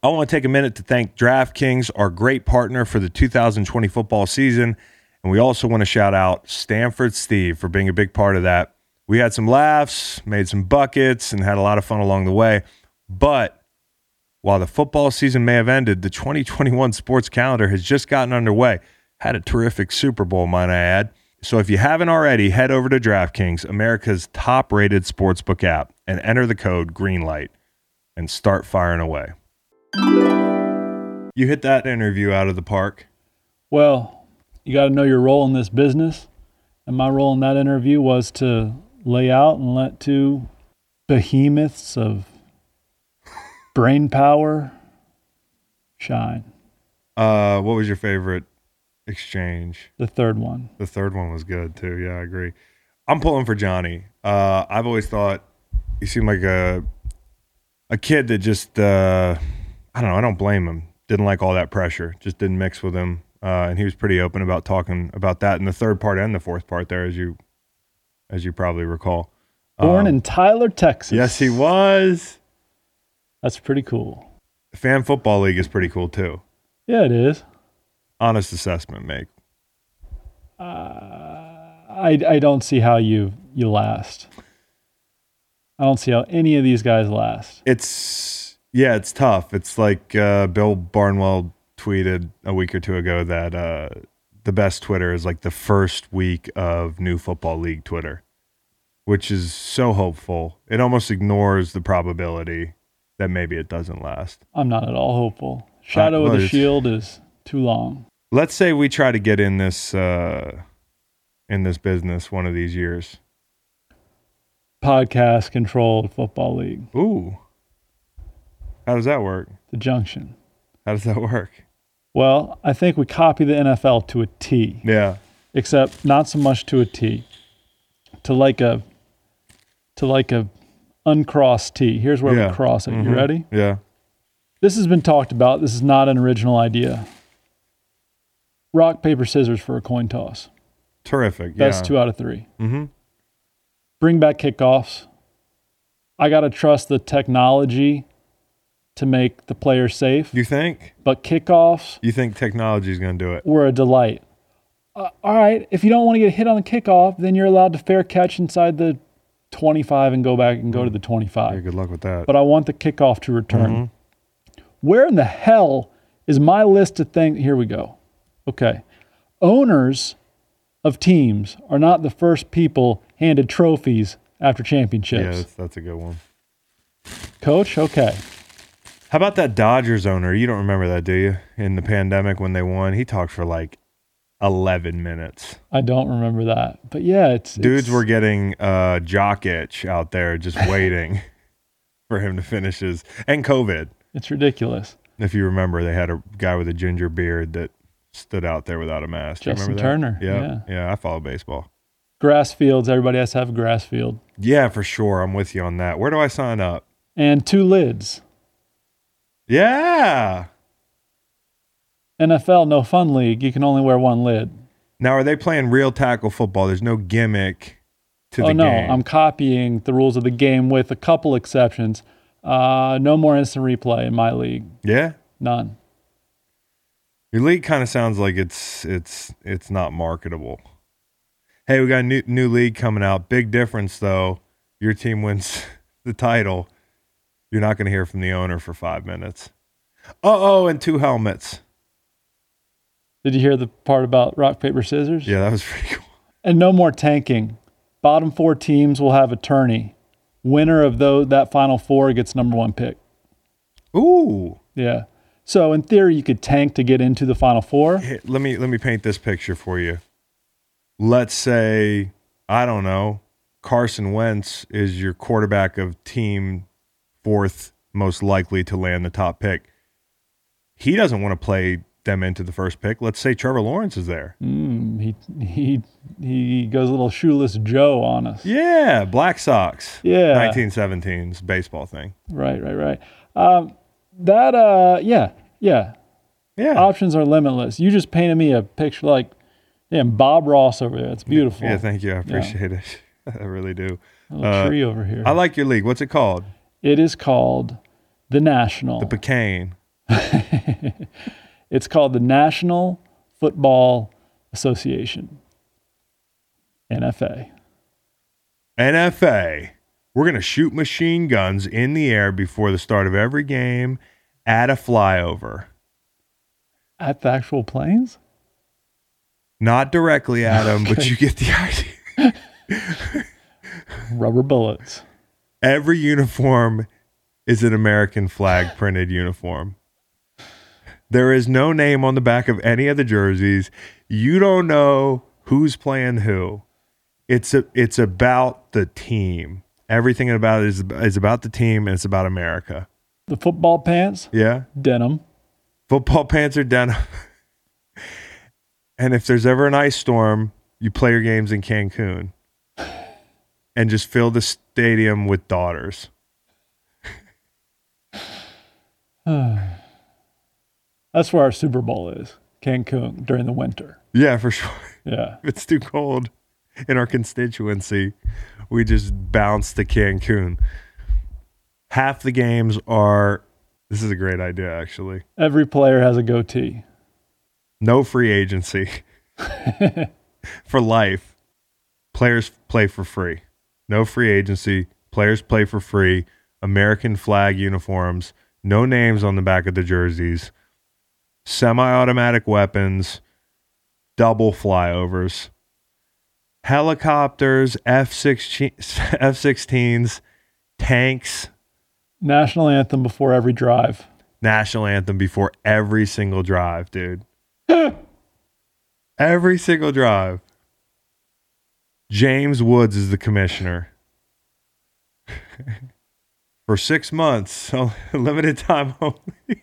I want to take a minute to thank DraftKings, our great partner for the 2020 football season. And we also want to shout out Stanford Steve for being a big part of that. We had some laughs, made some buckets, and had a lot of fun along the way. But while the football season may have ended, the 2021 sports calendar has just gotten underway. Had a terrific Super Bowl, might I add. So if you haven't already, head over to DraftKings, America's top rated sportsbook app, and enter the code GREENLIGHT and start firing away. You hit that interview out of the park. Well, you got to know your role in this business. And my role in that interview was to lay out and let two behemoths of brain power shine. Uh, what was your favorite exchange? The third one. The third one was good too. Yeah, I agree. I'm pulling for Johnny. Uh, I've always thought he seemed like a a kid that just uh, I don't know. I don't blame him. Didn't like all that pressure. Just didn't mix with him. Uh, and he was pretty open about talking about that in the third part and the fourth part there, as you as you probably recall. Born um, in Tyler, Texas. Yes, he was. That's pretty cool. Fan football league is pretty cool too. Yeah, it is. Honest assessment, make. Uh, I I don't see how you you last. I don't see how any of these guys last. It's yeah, it's tough. It's like uh, Bill Barnwell tweeted a week or two ago that uh, the best Twitter is like the first week of new football league Twitter, which is so hopeful. It almost ignores the probability that maybe it doesn't last. I'm not at all hopeful. Shadow uh, of the Shield is too long. Let's say we try to get in this uh, in this business one of these years. Podcast controlled football league. Ooh. How does that work? The junction. How does that work? Well, I think we copy the NFL to a T. Yeah. Except not so much to a T. To like a to like a uncrossed T. Here's where yeah. we cross it. Mm-hmm. You ready? Yeah. This has been talked about. This is not an original idea. Rock, paper, scissors for a coin toss. Terrific. Best yeah. two out of 3 Mm-hmm. Bring back kickoffs. I got to trust the technology to make the player safe. You think? But kickoffs. You think technology is going to do it? Were a delight. Uh, all right, if you don't want to get hit on the kickoff, then you're allowed to fair catch inside the 25 and go back and go to the 25. Yeah, good luck with that. But I want the kickoff to return. Mm-hmm. Where in the hell is my list of things? Here we go. Okay. Owners of teams are not the first people handed trophies after championships. Yeah, that's, that's a good one. Coach, okay. How about that Dodgers owner? You don't remember that, do you? In the pandemic when they won, he talked for like 11 minutes. I don't remember that. But yeah, it's dudes it's... were getting uh jock itch out there just waiting for him to finish his and COVID. It's ridiculous. If you remember, they had a guy with a ginger beard that stood out there without a mask. Justin Turner. Yeah, yeah. Yeah, I follow baseball. Grass fields, everybody has to have a grass field. Yeah, for sure. I'm with you on that. Where do I sign up? And two lids. Yeah. NFL No Fun League, you can only wear one lid. Now, are they playing real tackle football? There's no gimmick to oh the no, game. No, I'm copying the rules of the game with a couple exceptions. Uh, no more instant replay in my league. yeah, None. your league kind of sounds like it's it's it's not marketable. Hey, we got a new new league coming out. Big difference though. Your team wins the title. You're not going to hear from the owner for five minutes. Uh oh, and two helmets. Did you hear the part about rock paper scissors? Yeah, that was pretty cool. And no more tanking. Bottom four teams will have a tourney. Winner of those that final four gets number one pick. Ooh. Yeah. So in theory, you could tank to get into the final four. Here, let me let me paint this picture for you. Let's say I don't know, Carson Wentz is your quarterback of team fourth most likely to land the top pick. He doesn't want to play them into the first pick. Let's say Trevor Lawrence is there. Mm, he he he goes a little shoeless Joe on us. Yeah, Black Sox. Yeah. 1917's baseball thing. Right, right, right. Um, that uh, yeah, yeah. Yeah. Options are limitless. You just painted me a picture like, damn, Bob Ross over there. It's beautiful. yeah, thank you. I appreciate it. I really do. A little uh, tree over here. I like your league. What's it called? It is called the National. The Bacane. It's called the National Football Association. NFA. NFA. We're going to shoot machine guns in the air before the start of every game at a flyover. At the actual planes? Not directly at them, but you get the idea. Rubber bullets. Every uniform is an American flag printed uniform. There is no name on the back of any of the jerseys. You don't know who's playing who. It's a, it's about the team. Everything about it is is about the team and it's about America. The football pants, Yeah. denim. Football pants are denim. and if there's ever an ice storm, you play your games in Cancun and just fill the stadium with daughters. That's where our Super Bowl is. Cancun during the winter. Yeah, for sure. Yeah. If it's too cold in our constituency, we just bounce to Cancun. Half the games are this is a great idea actually. Every player has a goatee. No free agency. for life. Players play for free. No free agency. Players play for free. American flag uniforms. No names on the back of the jerseys. Semi automatic weapons. Double flyovers. Helicopters. F 16s. Tanks. National anthem before every drive. National anthem before every single drive, dude. every single drive. James Woods is the commissioner. For six months, so limited time only.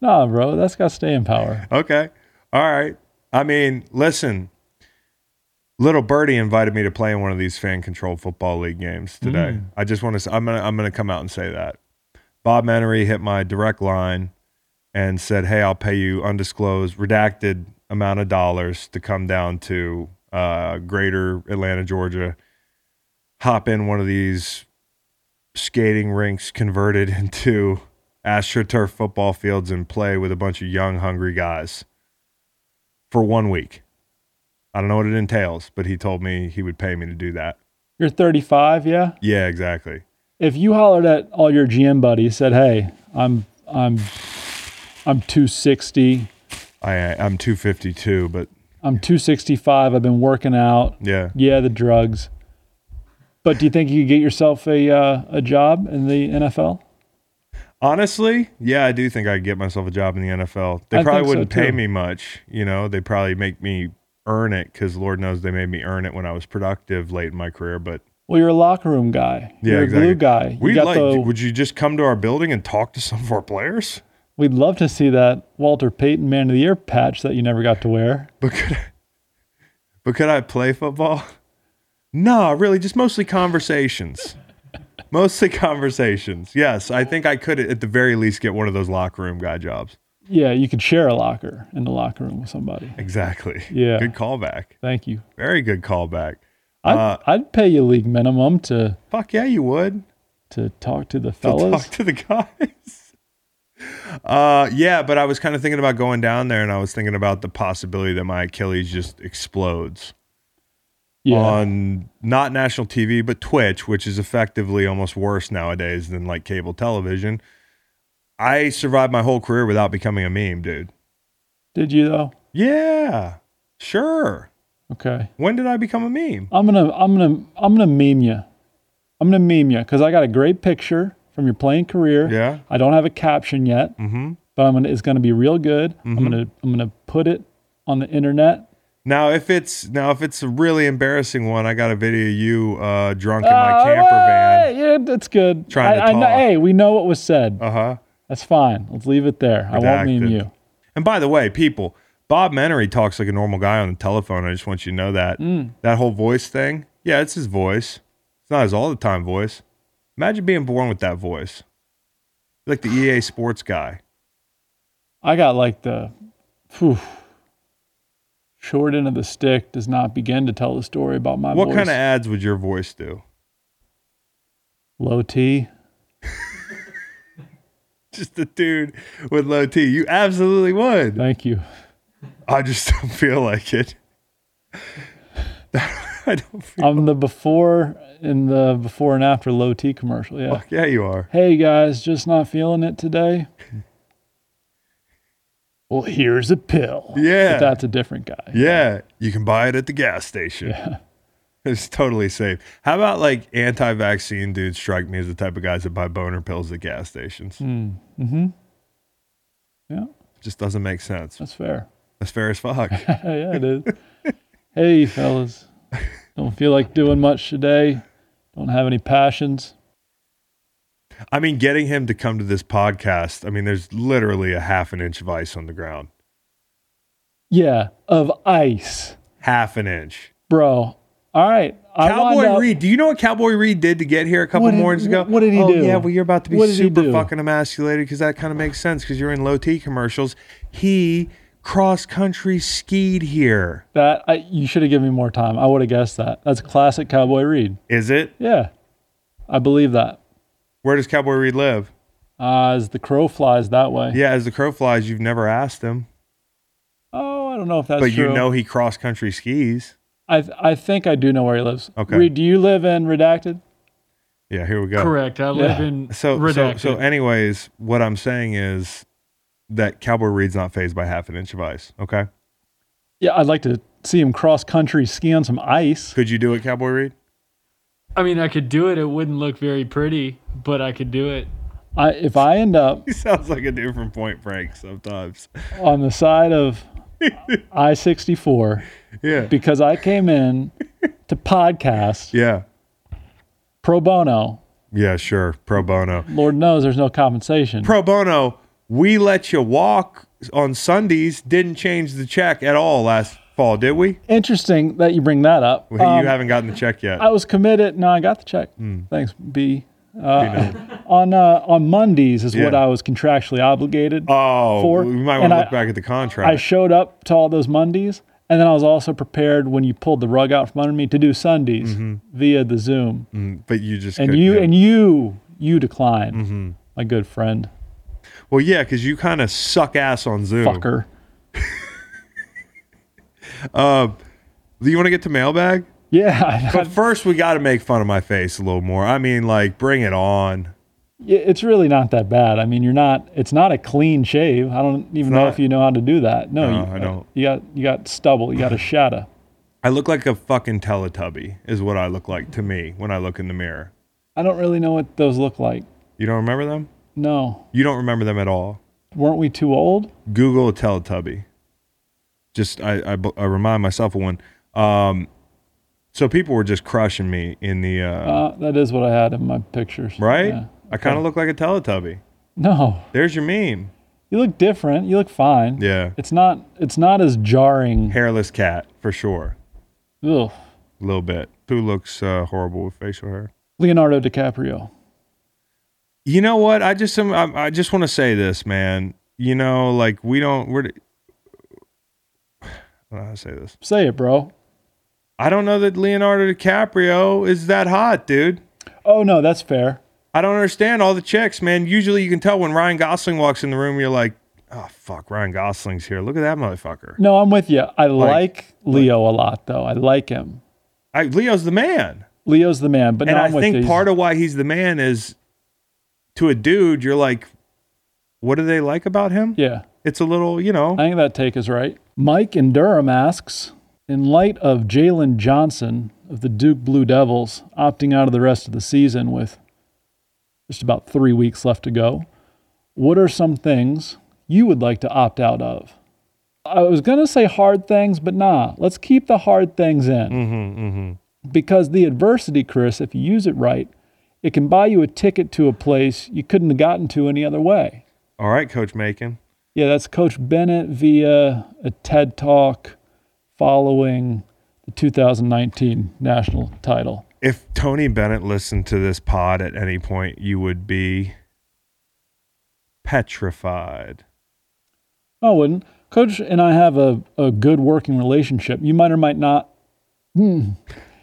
Nah, bro, that's got staying power. Okay. All right. I mean, listen. Little Birdie invited me to play in one of these fan controlled football league games today. Mm. I just want to I'm going to I'm to come out and say that. Bob Menery hit my direct line and said, "Hey, I'll pay you undisclosed redacted amount of dollars to come down to uh, Greater Atlanta, Georgia, hop in one of these skating rinks converted into AstroTurf football fields and play with a bunch of young, hungry guys for one week. I don't know what it entails, but he told me he would pay me to do that. You're 35, yeah? Yeah, exactly. If you hollered at all your GM buddies, said, "Hey, I'm I'm I'm 260, I I'm 252, but I'm 265, I've been working out. yeah, Yeah, the drugs. But do you think you could get yourself a uh, a job in the NFL? honestly, yeah, I do think I'd get myself a job in the NFL. They I probably wouldn't pay me much, you know. They probably make me earn it because Lord knows they made me earn it when I was productive late in my career. But Well, you're a locker room guy. yeah, You're a exactly. glue guy. Got like. the- Would you just come to our building and talk to some of our players? We'd love to see that Walter Payton Man of the Year patch that you never got to wear. But could I, but could I play football? No, really, just mostly conversations. mostly conversations. Yes, I think I could at the very least get one of those locker room guy jobs. Yeah, you could share a locker in the locker room with somebody. Exactly. Yeah. Good callback. Thank you. Very good callback. I'd, Uh, I'd pay you league minimum to Fuck yeah, you would. to talk to the To fellas. talk to the guys. Uh, yeah, but I was kind of thinking about going down there, and I was thinking about the possibility that my Achilles just explodes yeah, on not national TV, but Twitch, which is effectively almost worse nowadays than like cable television. I survived my whole career without becoming a meme, dude. did you though? Yeah, sure. Okay, When did I become a meme? I'm gonna I'm gonna I'm gonna meme you. I'm gonna meme you because I got a great picture from your playing career. Yeah. I don't have a caption yet, Mm-hmm. but I'm gonna it's gonna be real good. I'm gonna I'm gonna put it on the internet. Now, if it's now if it's a really embarrassing one, I got a video of you uh, drunk in my Uh, camper van. Yeah, that's good. Trying to I, I know, talk. hey, we know what was said. Uh huh. That's fine. Let's leave it there. I won't Redacted. you. And by the way, people, Bob Menery talks like a normal guy on the telephone. I just want you to know that Mm. that whole voice thing. Yeah, it's his voice. It's not his all the time voice. Imagine being born with that voice, like the EA Sports guy. I got like the phew, short end of the stick does not begin to tell the story about my what voice. kind of ads would your voice do? low T? Just a dude with low T. You absolutely would. Thank you. I just don't feel like it. I don't feel. I'm the before in the before and after low T commercial. Yeah. Fuck yeah, you are. Hey guys, just not feeling it today. Well, here's a pill. Yeah. But that's a different guy. Yeah, you can buy it at the gas station. Yeah. It's totally safe. How about like anti-vaccine dudes strike me as the type of guys that buy boner pills at gas stations? Mm-hmm. Yeah, Just doesn't make sense. that's fair. That's fair as fuck. yeah, it is. hey, fellas. Don't feel like doing much today. Don't have any passions. I mean, getting him to come to this podcast, I mean, there's literally a half an inch of ice on the ground. Yeah, of ice. Half an inch. Bro. All right. Cowboy up- Reed, do you know what Cowboy Reed did to get here a couple did- mornings ago? what did he oh, do? Yeah, well, you're about to be What did he super fucking emasculated because that kind of makes sense because you're in low T commercials. He cross country skied here. That I, you should have given me more time. I would have guessed that. That's classic Cowboy Reed. Is it? Yeah, I believe that. Where does Cowboy Reed live? Uh, as the crow flies that way. Yeah, as the crow flies, you've never asked him, Oh, I don't know if that's but true. you know he cross country skis. I I think I do know where he lives. Okay. Reed, do you live in Redacted? Yeah, here we go. Correct. I live Yeah. in So, so, so, anyways, what I'm saying is that Cowboy Reed's not fazed by half an inch of ice. Okay, Yeah, I'd like to see him cross country ski on some ice. could you do it, Cowboy Reed? I mean, I could do it. It wouldn't look very pretty, but I could do it. I if I end up He sounds like a dude from Point Break sometimes. on the side of I sixty four Yeah, because I came in to podcast yeah, pro bono. yeah. Sure, pro bono. Lord knows there's no compensation. Pro bono. We let you walk on Sundays. Didn't change the check at all last fall, did we? Interesting that you bring that up. you Um, haven't gotten the check yet. I was committed. No, I got the check. Hmm. Thanks, B. Uh, on uh, on Mondays is what I was contractually obligated. oh, for- we might and want to I- look back at the contract. I showed up to all those Mondays, and then I was also prepared when you pulled the rug out from under me to do Sundays via the Zoom. Mm, but you just And you it. and you you declined, Mm-hmm. my good friend, well, yeah, because you kind of suck ass on Zoom. fucker. Um, do you want to get to mailbag? Yeah, But first, we got to make fun of my face a little more. I mean, like, bring it on. It's really not that bad. I mean, you're not. It's not a clean shave. I don't even know if you know how to do that. No, No, you, I uh, don't. You got you got stubble. You got a shadow. I look like a fucking Teletubby, is what I look like to me when I look in the mirror. I don't really know what those look like. You don't remember them? No, You don't remember them at all. weren't we too old? Google a Teletubby. Just I, I, I remind myself of one. Um, so people were just crushing me in the uh, Uh, that is what I had in my pictures. right. Yeah. I kind of look like a Teletubby. No, There's your meme. you look different. You look fine. Yeah, It's not. It's not as jarring. hairless cat for sure. Ugh. A little bit. Who looks uh, horrible with facial hair? Leonardo DiCaprio. You know what? I just am, I, I just want to say this, man. you know, like we don't. We're. I don't know how to say this. Say it, bro. I don't know that Leonardo DiCaprio is that hot, dude. Oh no, that's fair. I don't understand all the chicks, man. Usually you can tell when Ryan Gosling walks in the room, you're like, oh, fuck, Ryan Gosling's here. Look at that motherfucker. No, I'm with you. I like, Leo a lot, though. I like him. I, Leo's the man. Leo's the man, but and no, I think you. part of why he's the man is to a dude, you're like, what do they like about him? yeah, It's a little, you know, I think that take is right. Mike in Durham asks, in light of Jalen Johnson of the Duke Blue Devils opting out of the rest of the season with just about three weeks left to go, what are some things you would like to opt out of? I was going to say hard things, but nah, let's keep the hard things in. Mm-hmm, Because the adversity, Chris, if you use it right, it can buy you a ticket to a place you couldn't have gotten to any other way. all right, Coach Macon. Yeah, that's Coach Bennett via a TED Talk following the 2019 national title. If Tony Bennett listened to this pod at any point, you would be petrified. Oh, wouldn't Coach and I have a, a good working relationship. You might or might not. Hmm,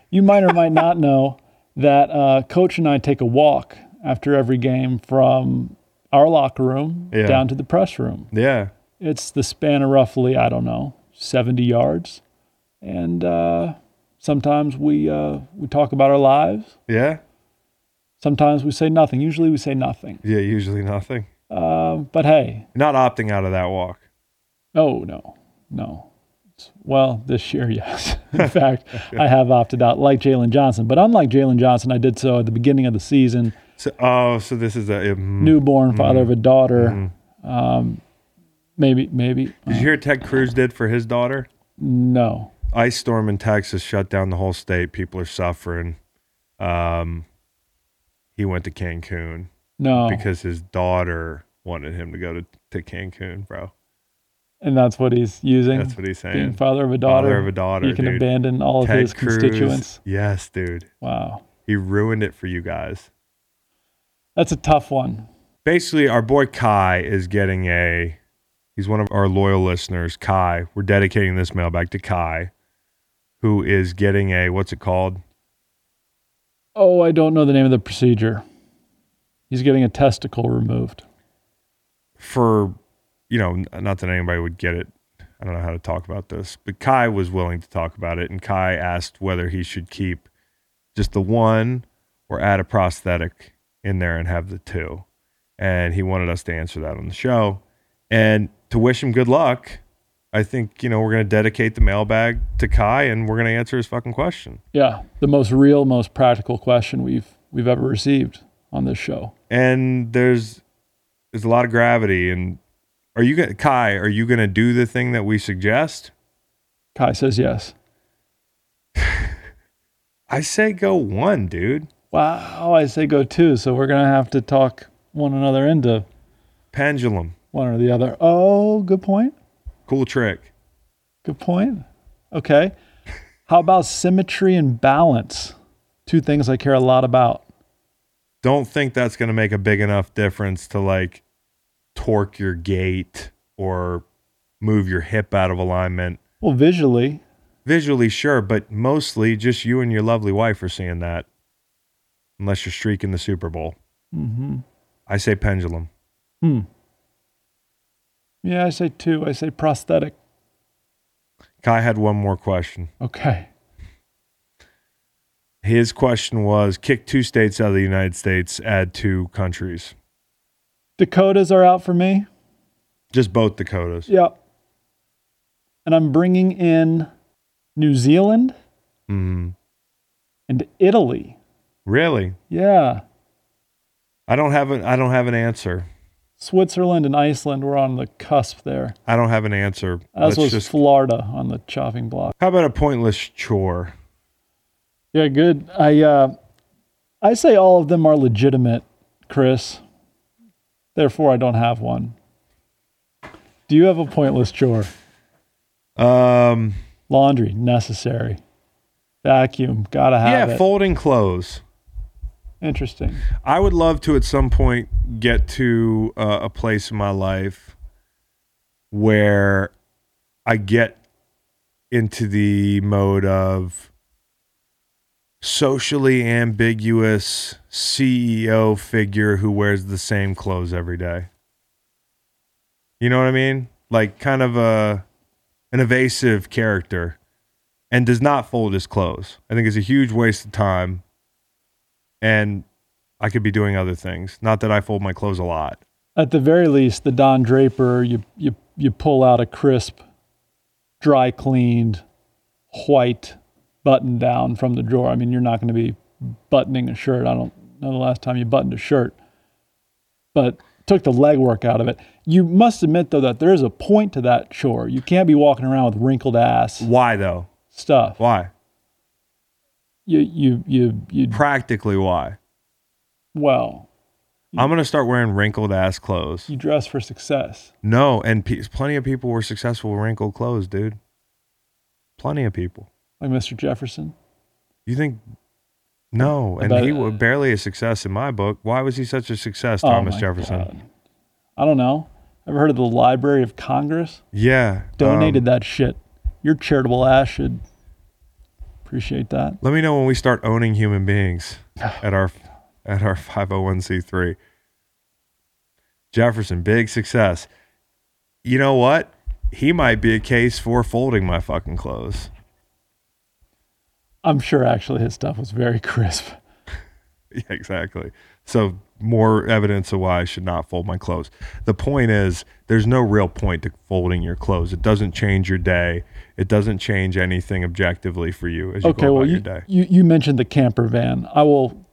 you might or might not know that uh, Coach and I take a walk after every game from our locker room Yeah. down to the press room. Yeah. It's the span of roughly, I don't know, 70 yards. And uh, sometimes we, uh, we talk about our lives. Yeah. Sometimes we say nothing. Usually we say nothing. Yeah. Usually nothing. Um, but hey, Not opting out of that walk. oh, no, no. Well, this year, yes. In fact, I have opted out like Jalen Johnson. But unlike Jalen Johnson, I did so at the beginning of the season. So, oh, so this is a. mm. Newborn father of a daughter. Um, maybe, maybe. Did you hear what Ted Cruz did for his daughter? No. Ice storm in Texas shut down the whole state. People are suffering. Um, he went to Cancun No. because his daughter wanted him to go to, to Cancun, bro. And that's what he's using. That's what he's being saying. father of a daughter. Father of a daughter, You can dude. abandon all of his Cruz. constituents. Yes, dude. Wow. He ruined it for you guys. That's a tough one. Basically, our boy Kai is getting a. He's one of our loyal listeners. Kai, we're dedicating this mailbag to Kai, who is getting a what's it called? Oh, I don't know the name of the procedure. He's getting a testicle removed. for you know not that anybody would get it. I don't know how to talk about this but kai was willing to talk about it and kai asked whether he should keep just the one or add a prosthetic in there and have the two. And he wanted us to answer that on the show. And to wish him good luck i think you know we're going to dedicate the mailbag to kai and we're going to answer his fucking question. Yeah, the most real, most practical question we've we've ever received on this show. and there's there's a lot of gravity and are you gonna kai are you going to do the thing that we suggest Kai says yes. I say go one, dude. Wow, I say go two, so we're gonna have to talk one another into Pendulum. one or the other. Oh, good point. Cool trick. Good point. Okay. How about symmetry and balance? Two things I care a lot about. Don't think that's going to make a big enough difference to like torque your gait or move your hip out of alignment. Well, visually, Visually, sure, but mostly just you and your lovely wife are seeing that. Unless you're streaking the Super Bowl. mm-hmm. I say pendulum. hmm. Yeah, I say two. I say prosthetic. Kai had one more question. Okay. His question was kick two states out of the United States, add two countries. Dakotas are out for me. Just both Dakotas. Yep. And I'm bringing in New Zealand Mm. and Italy. Really? Yeah. I don't have an I don't have an answer. Switzerland and Iceland were on the cusp there, I don't have an answer. as Let's was just Florida on the chopping block. How about a pointless chore? Yeah, good. I uh, I say all of them are legitimate, Chris. Therefore, I don't have one. Do you have a pointless chore? Um, Laundry necessary. Vacuum gotta have yeah, it. folding clothes. Interesting. I would love to at some point get to uh, a place in my life where I get into the mode of socially ambiguous CEO figure who wears the same clothes every day. You know what I mean? Like kind of a an evasive character and does not fold his clothes. I think it's a huge waste of time. And I could be doing other things. Not that I fold my clothes a lot. At the very least, the Don Draper, you you you pull out a crisp, dry cleaned, white button down from the drawer. I mean, you're not going to be buttoning a shirt. I don't know the last time you buttoned a shirt, but took the legwork out of it. You must admit though that there is a point to that chore. You can't be walking around with wrinkled ass Why though? stuff. Why? You you you you Practically why? well, I'm going to start wearing wrinkled ass clothes. you dress for success. No, and pe- plenty of people were successful with wrinkled clothes, dude. Plenty of people. Like Mr. Jefferson. You think? No, and bet- he was barely a success in my book. Why was he such a success, Oh Thomas my Jefferson? God. I don't know. Ever heard of the Library of Congress? Yeah, Donated um, that shit. Your charitable ass should appreciate that. Let me know when we start owning human beings at our at our 501c3. Jefferson, big success. You know what? He might be a case for folding my fucking clothes. I'm sure actually his stuff was very crisp. Yeah, exactly. So more evidence of why I should not fold my clothes. The point is, there's no real point to folding your clothes. It doesn't change your day. It doesn't change anything objectively for you as you Okay, go well about you, your day. you you mentioned the camper van. I will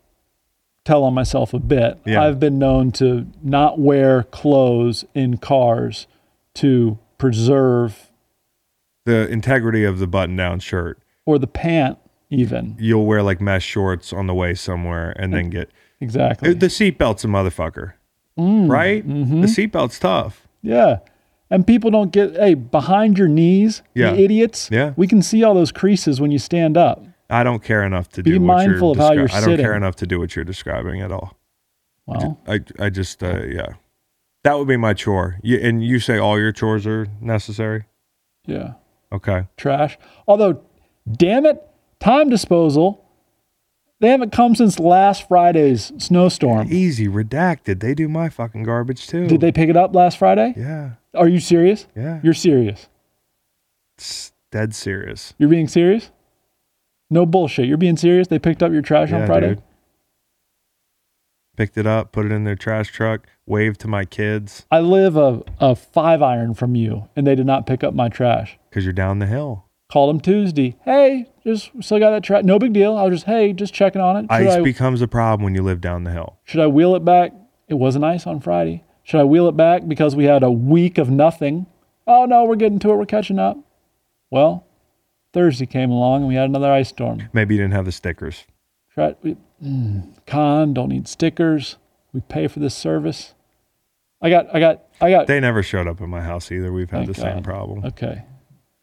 tell on myself a bit. Yeah. I've been known to not wear clothes in cars to preserve The integrity of the button-down shirt. or the pant even. You'll wear like mesh shorts on the way somewhere, and then get Exactly. Uh, the seatbelt's a motherfucker, mm, right? Mm-hmm. The seatbelt's tough. Yeah. And people don't get, hey, behind your knees, Yeah. you idiots. Yeah. We can see all those creases when you stand up. I don't care enough to Be do what mindful you're of how you're descri- I don't care enough to do what you're describing at all. Well, I I just uh, yeah, that would be my chore. You, and you say all your chores are necessary. yeah. Okay. Trash. Although, damn it, time disposal. They haven't come since last Friday's snowstorm. Easy redacted. They do my fucking garbage too. Did they pick it up last Friday? Yeah. Are you serious? Yeah. You're serious. It's dead serious. You're being serious? No bullshit. You're being serious? They picked up your trash on Yeah, Friday? dude. Picked it up, put it in their trash truck, waved to my kids I live a, a five iron from you, and they did not pick up my trash. because you're down the hill. Called them Tuesday. Hey, just still got that track. No big deal. I was just, hey, just checking on it. Should Ice I, becomes a problem when you live down the hill. should I wheel it back? It wasn't ice on Friday. Should I wheel it back because we had a week of nothing? Oh, no, we're getting to it. We're catching up. Well, Thursday came along and we had another ice storm. Maybe you didn't have the stickers. Try, we, mm, con, don't need stickers. We pay for this service. I got, I got, I got. They never showed up at my house either. We've had the same problem. Okay.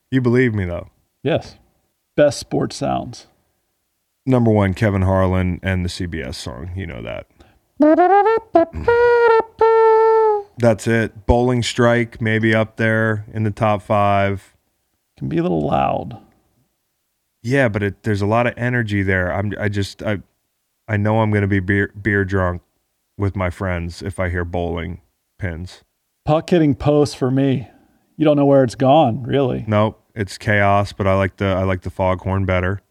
You believe me though. Yes. Best sports sounds. Number one, Kevin Harlan and the CBS song. You know that. Mm-hmm. That's it. Bowling Strike, maybe up there in the top five. Can be a little loud. Yeah, but it, there's a lot of energy there. I'm. I just. I. I know I'm going to be beer, beer drunk with my friends if I hear bowling pins. Puck hitting post for me. You don't know where it's gone, really. Nope, it's chaos. But I like the. I like the foghorn better.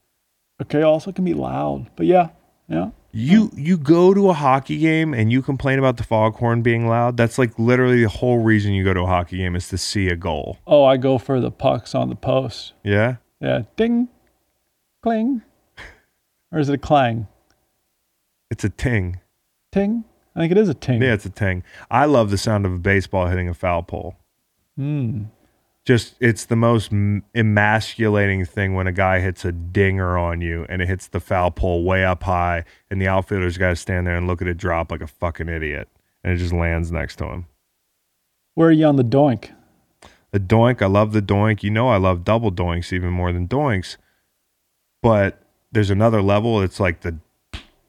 Okay, also can be loud. But yeah, yeah. You you go to a hockey game and you complain about the foghorn being loud. That's like literally the whole reason you go to a hockey game is to see a goal. Oh, I go for the pucks on the post. Yeah. Yeah. Ding, cling. Or is it a clang? It's a ting. Ting? I think it is a ting. Yeah, it's a ting. I love the sound of a baseball hitting a foul pole. Hmm. Just it's the most emasculating thing when a guy hits a dinger on you and it hits the foul pole way up high and the outfielder's got to stand there and look at it drop like a fucking idiot and it just lands next to him. Where are you on the doink? The doink, I love the doink. You know I love double doinks even more than doinks. But there's another level. It's like the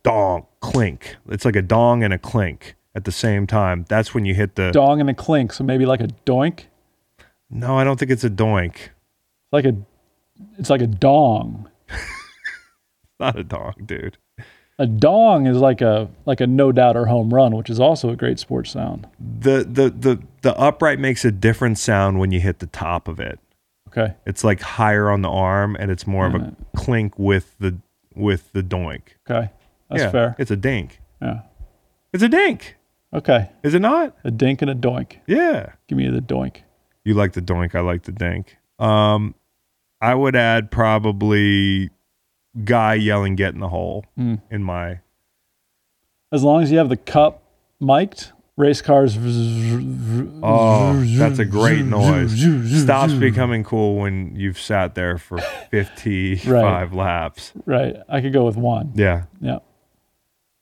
dong clink. It's like a dong and a clink at the same time. That's when you hit the Dong and a clink. So maybe like a doink. No, I don't think it's a doink. It's like a it's like a dong. Not a dong, dude. A dong is like a like a no doubter home run, which is also a great sports sound. The the the the upright makes a different sound when you hit the top of it. Okay. It's like higher on the arm, and it's more of a clink with the with the doink. Okay. That's yeah, fair. It's a dink. Yeah. It's a dink. Okay. Is it not? A dink and a doink. Yeah. Give me the doink. You like the doink. I like the dink. Um, I would add probably guy yelling "get in the hole" Mm. in my. As long as you have the cup mic'd, race cars. Oh, that's a great noise. Stops becoming cool when you've sat there for fifty-five Right. laps. Right. I could go with one. Yeah. Yeah.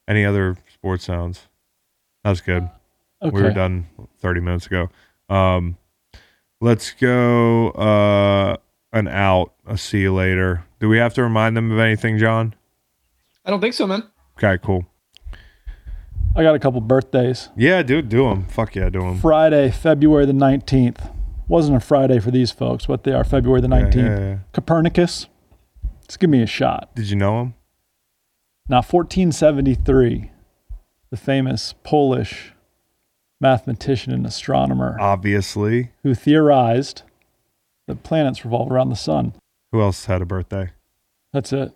Any other sports sounds? That was good. Okay. We were done 30 minutes ago. Um, let's go uh, an out, I'll see you later. Do we have to remind them of anything, John? I don't think so, man. Okay, cool. I got a couple birthdays. Yeah, dude, do them. Fuck yeah, do them. Friday, February the 19th. Wasn't a Friday for these folks, but they are February the 19th. yeah, yeah. Copernicus. Just give me a shot. Did you know him? Now, 1473, the famous Polish mathematician and astronomer Obviously. who theorized that planets revolve around the sun. Who else had a birthday? That's it.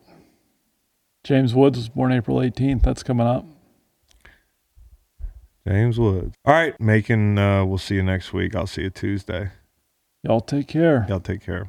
James Woods was born April 18th. That's coming up. James Woods. All right, Macon, uh, we'll see you next week. I'll see you Tuesday. Y'all take care. Y'all take care.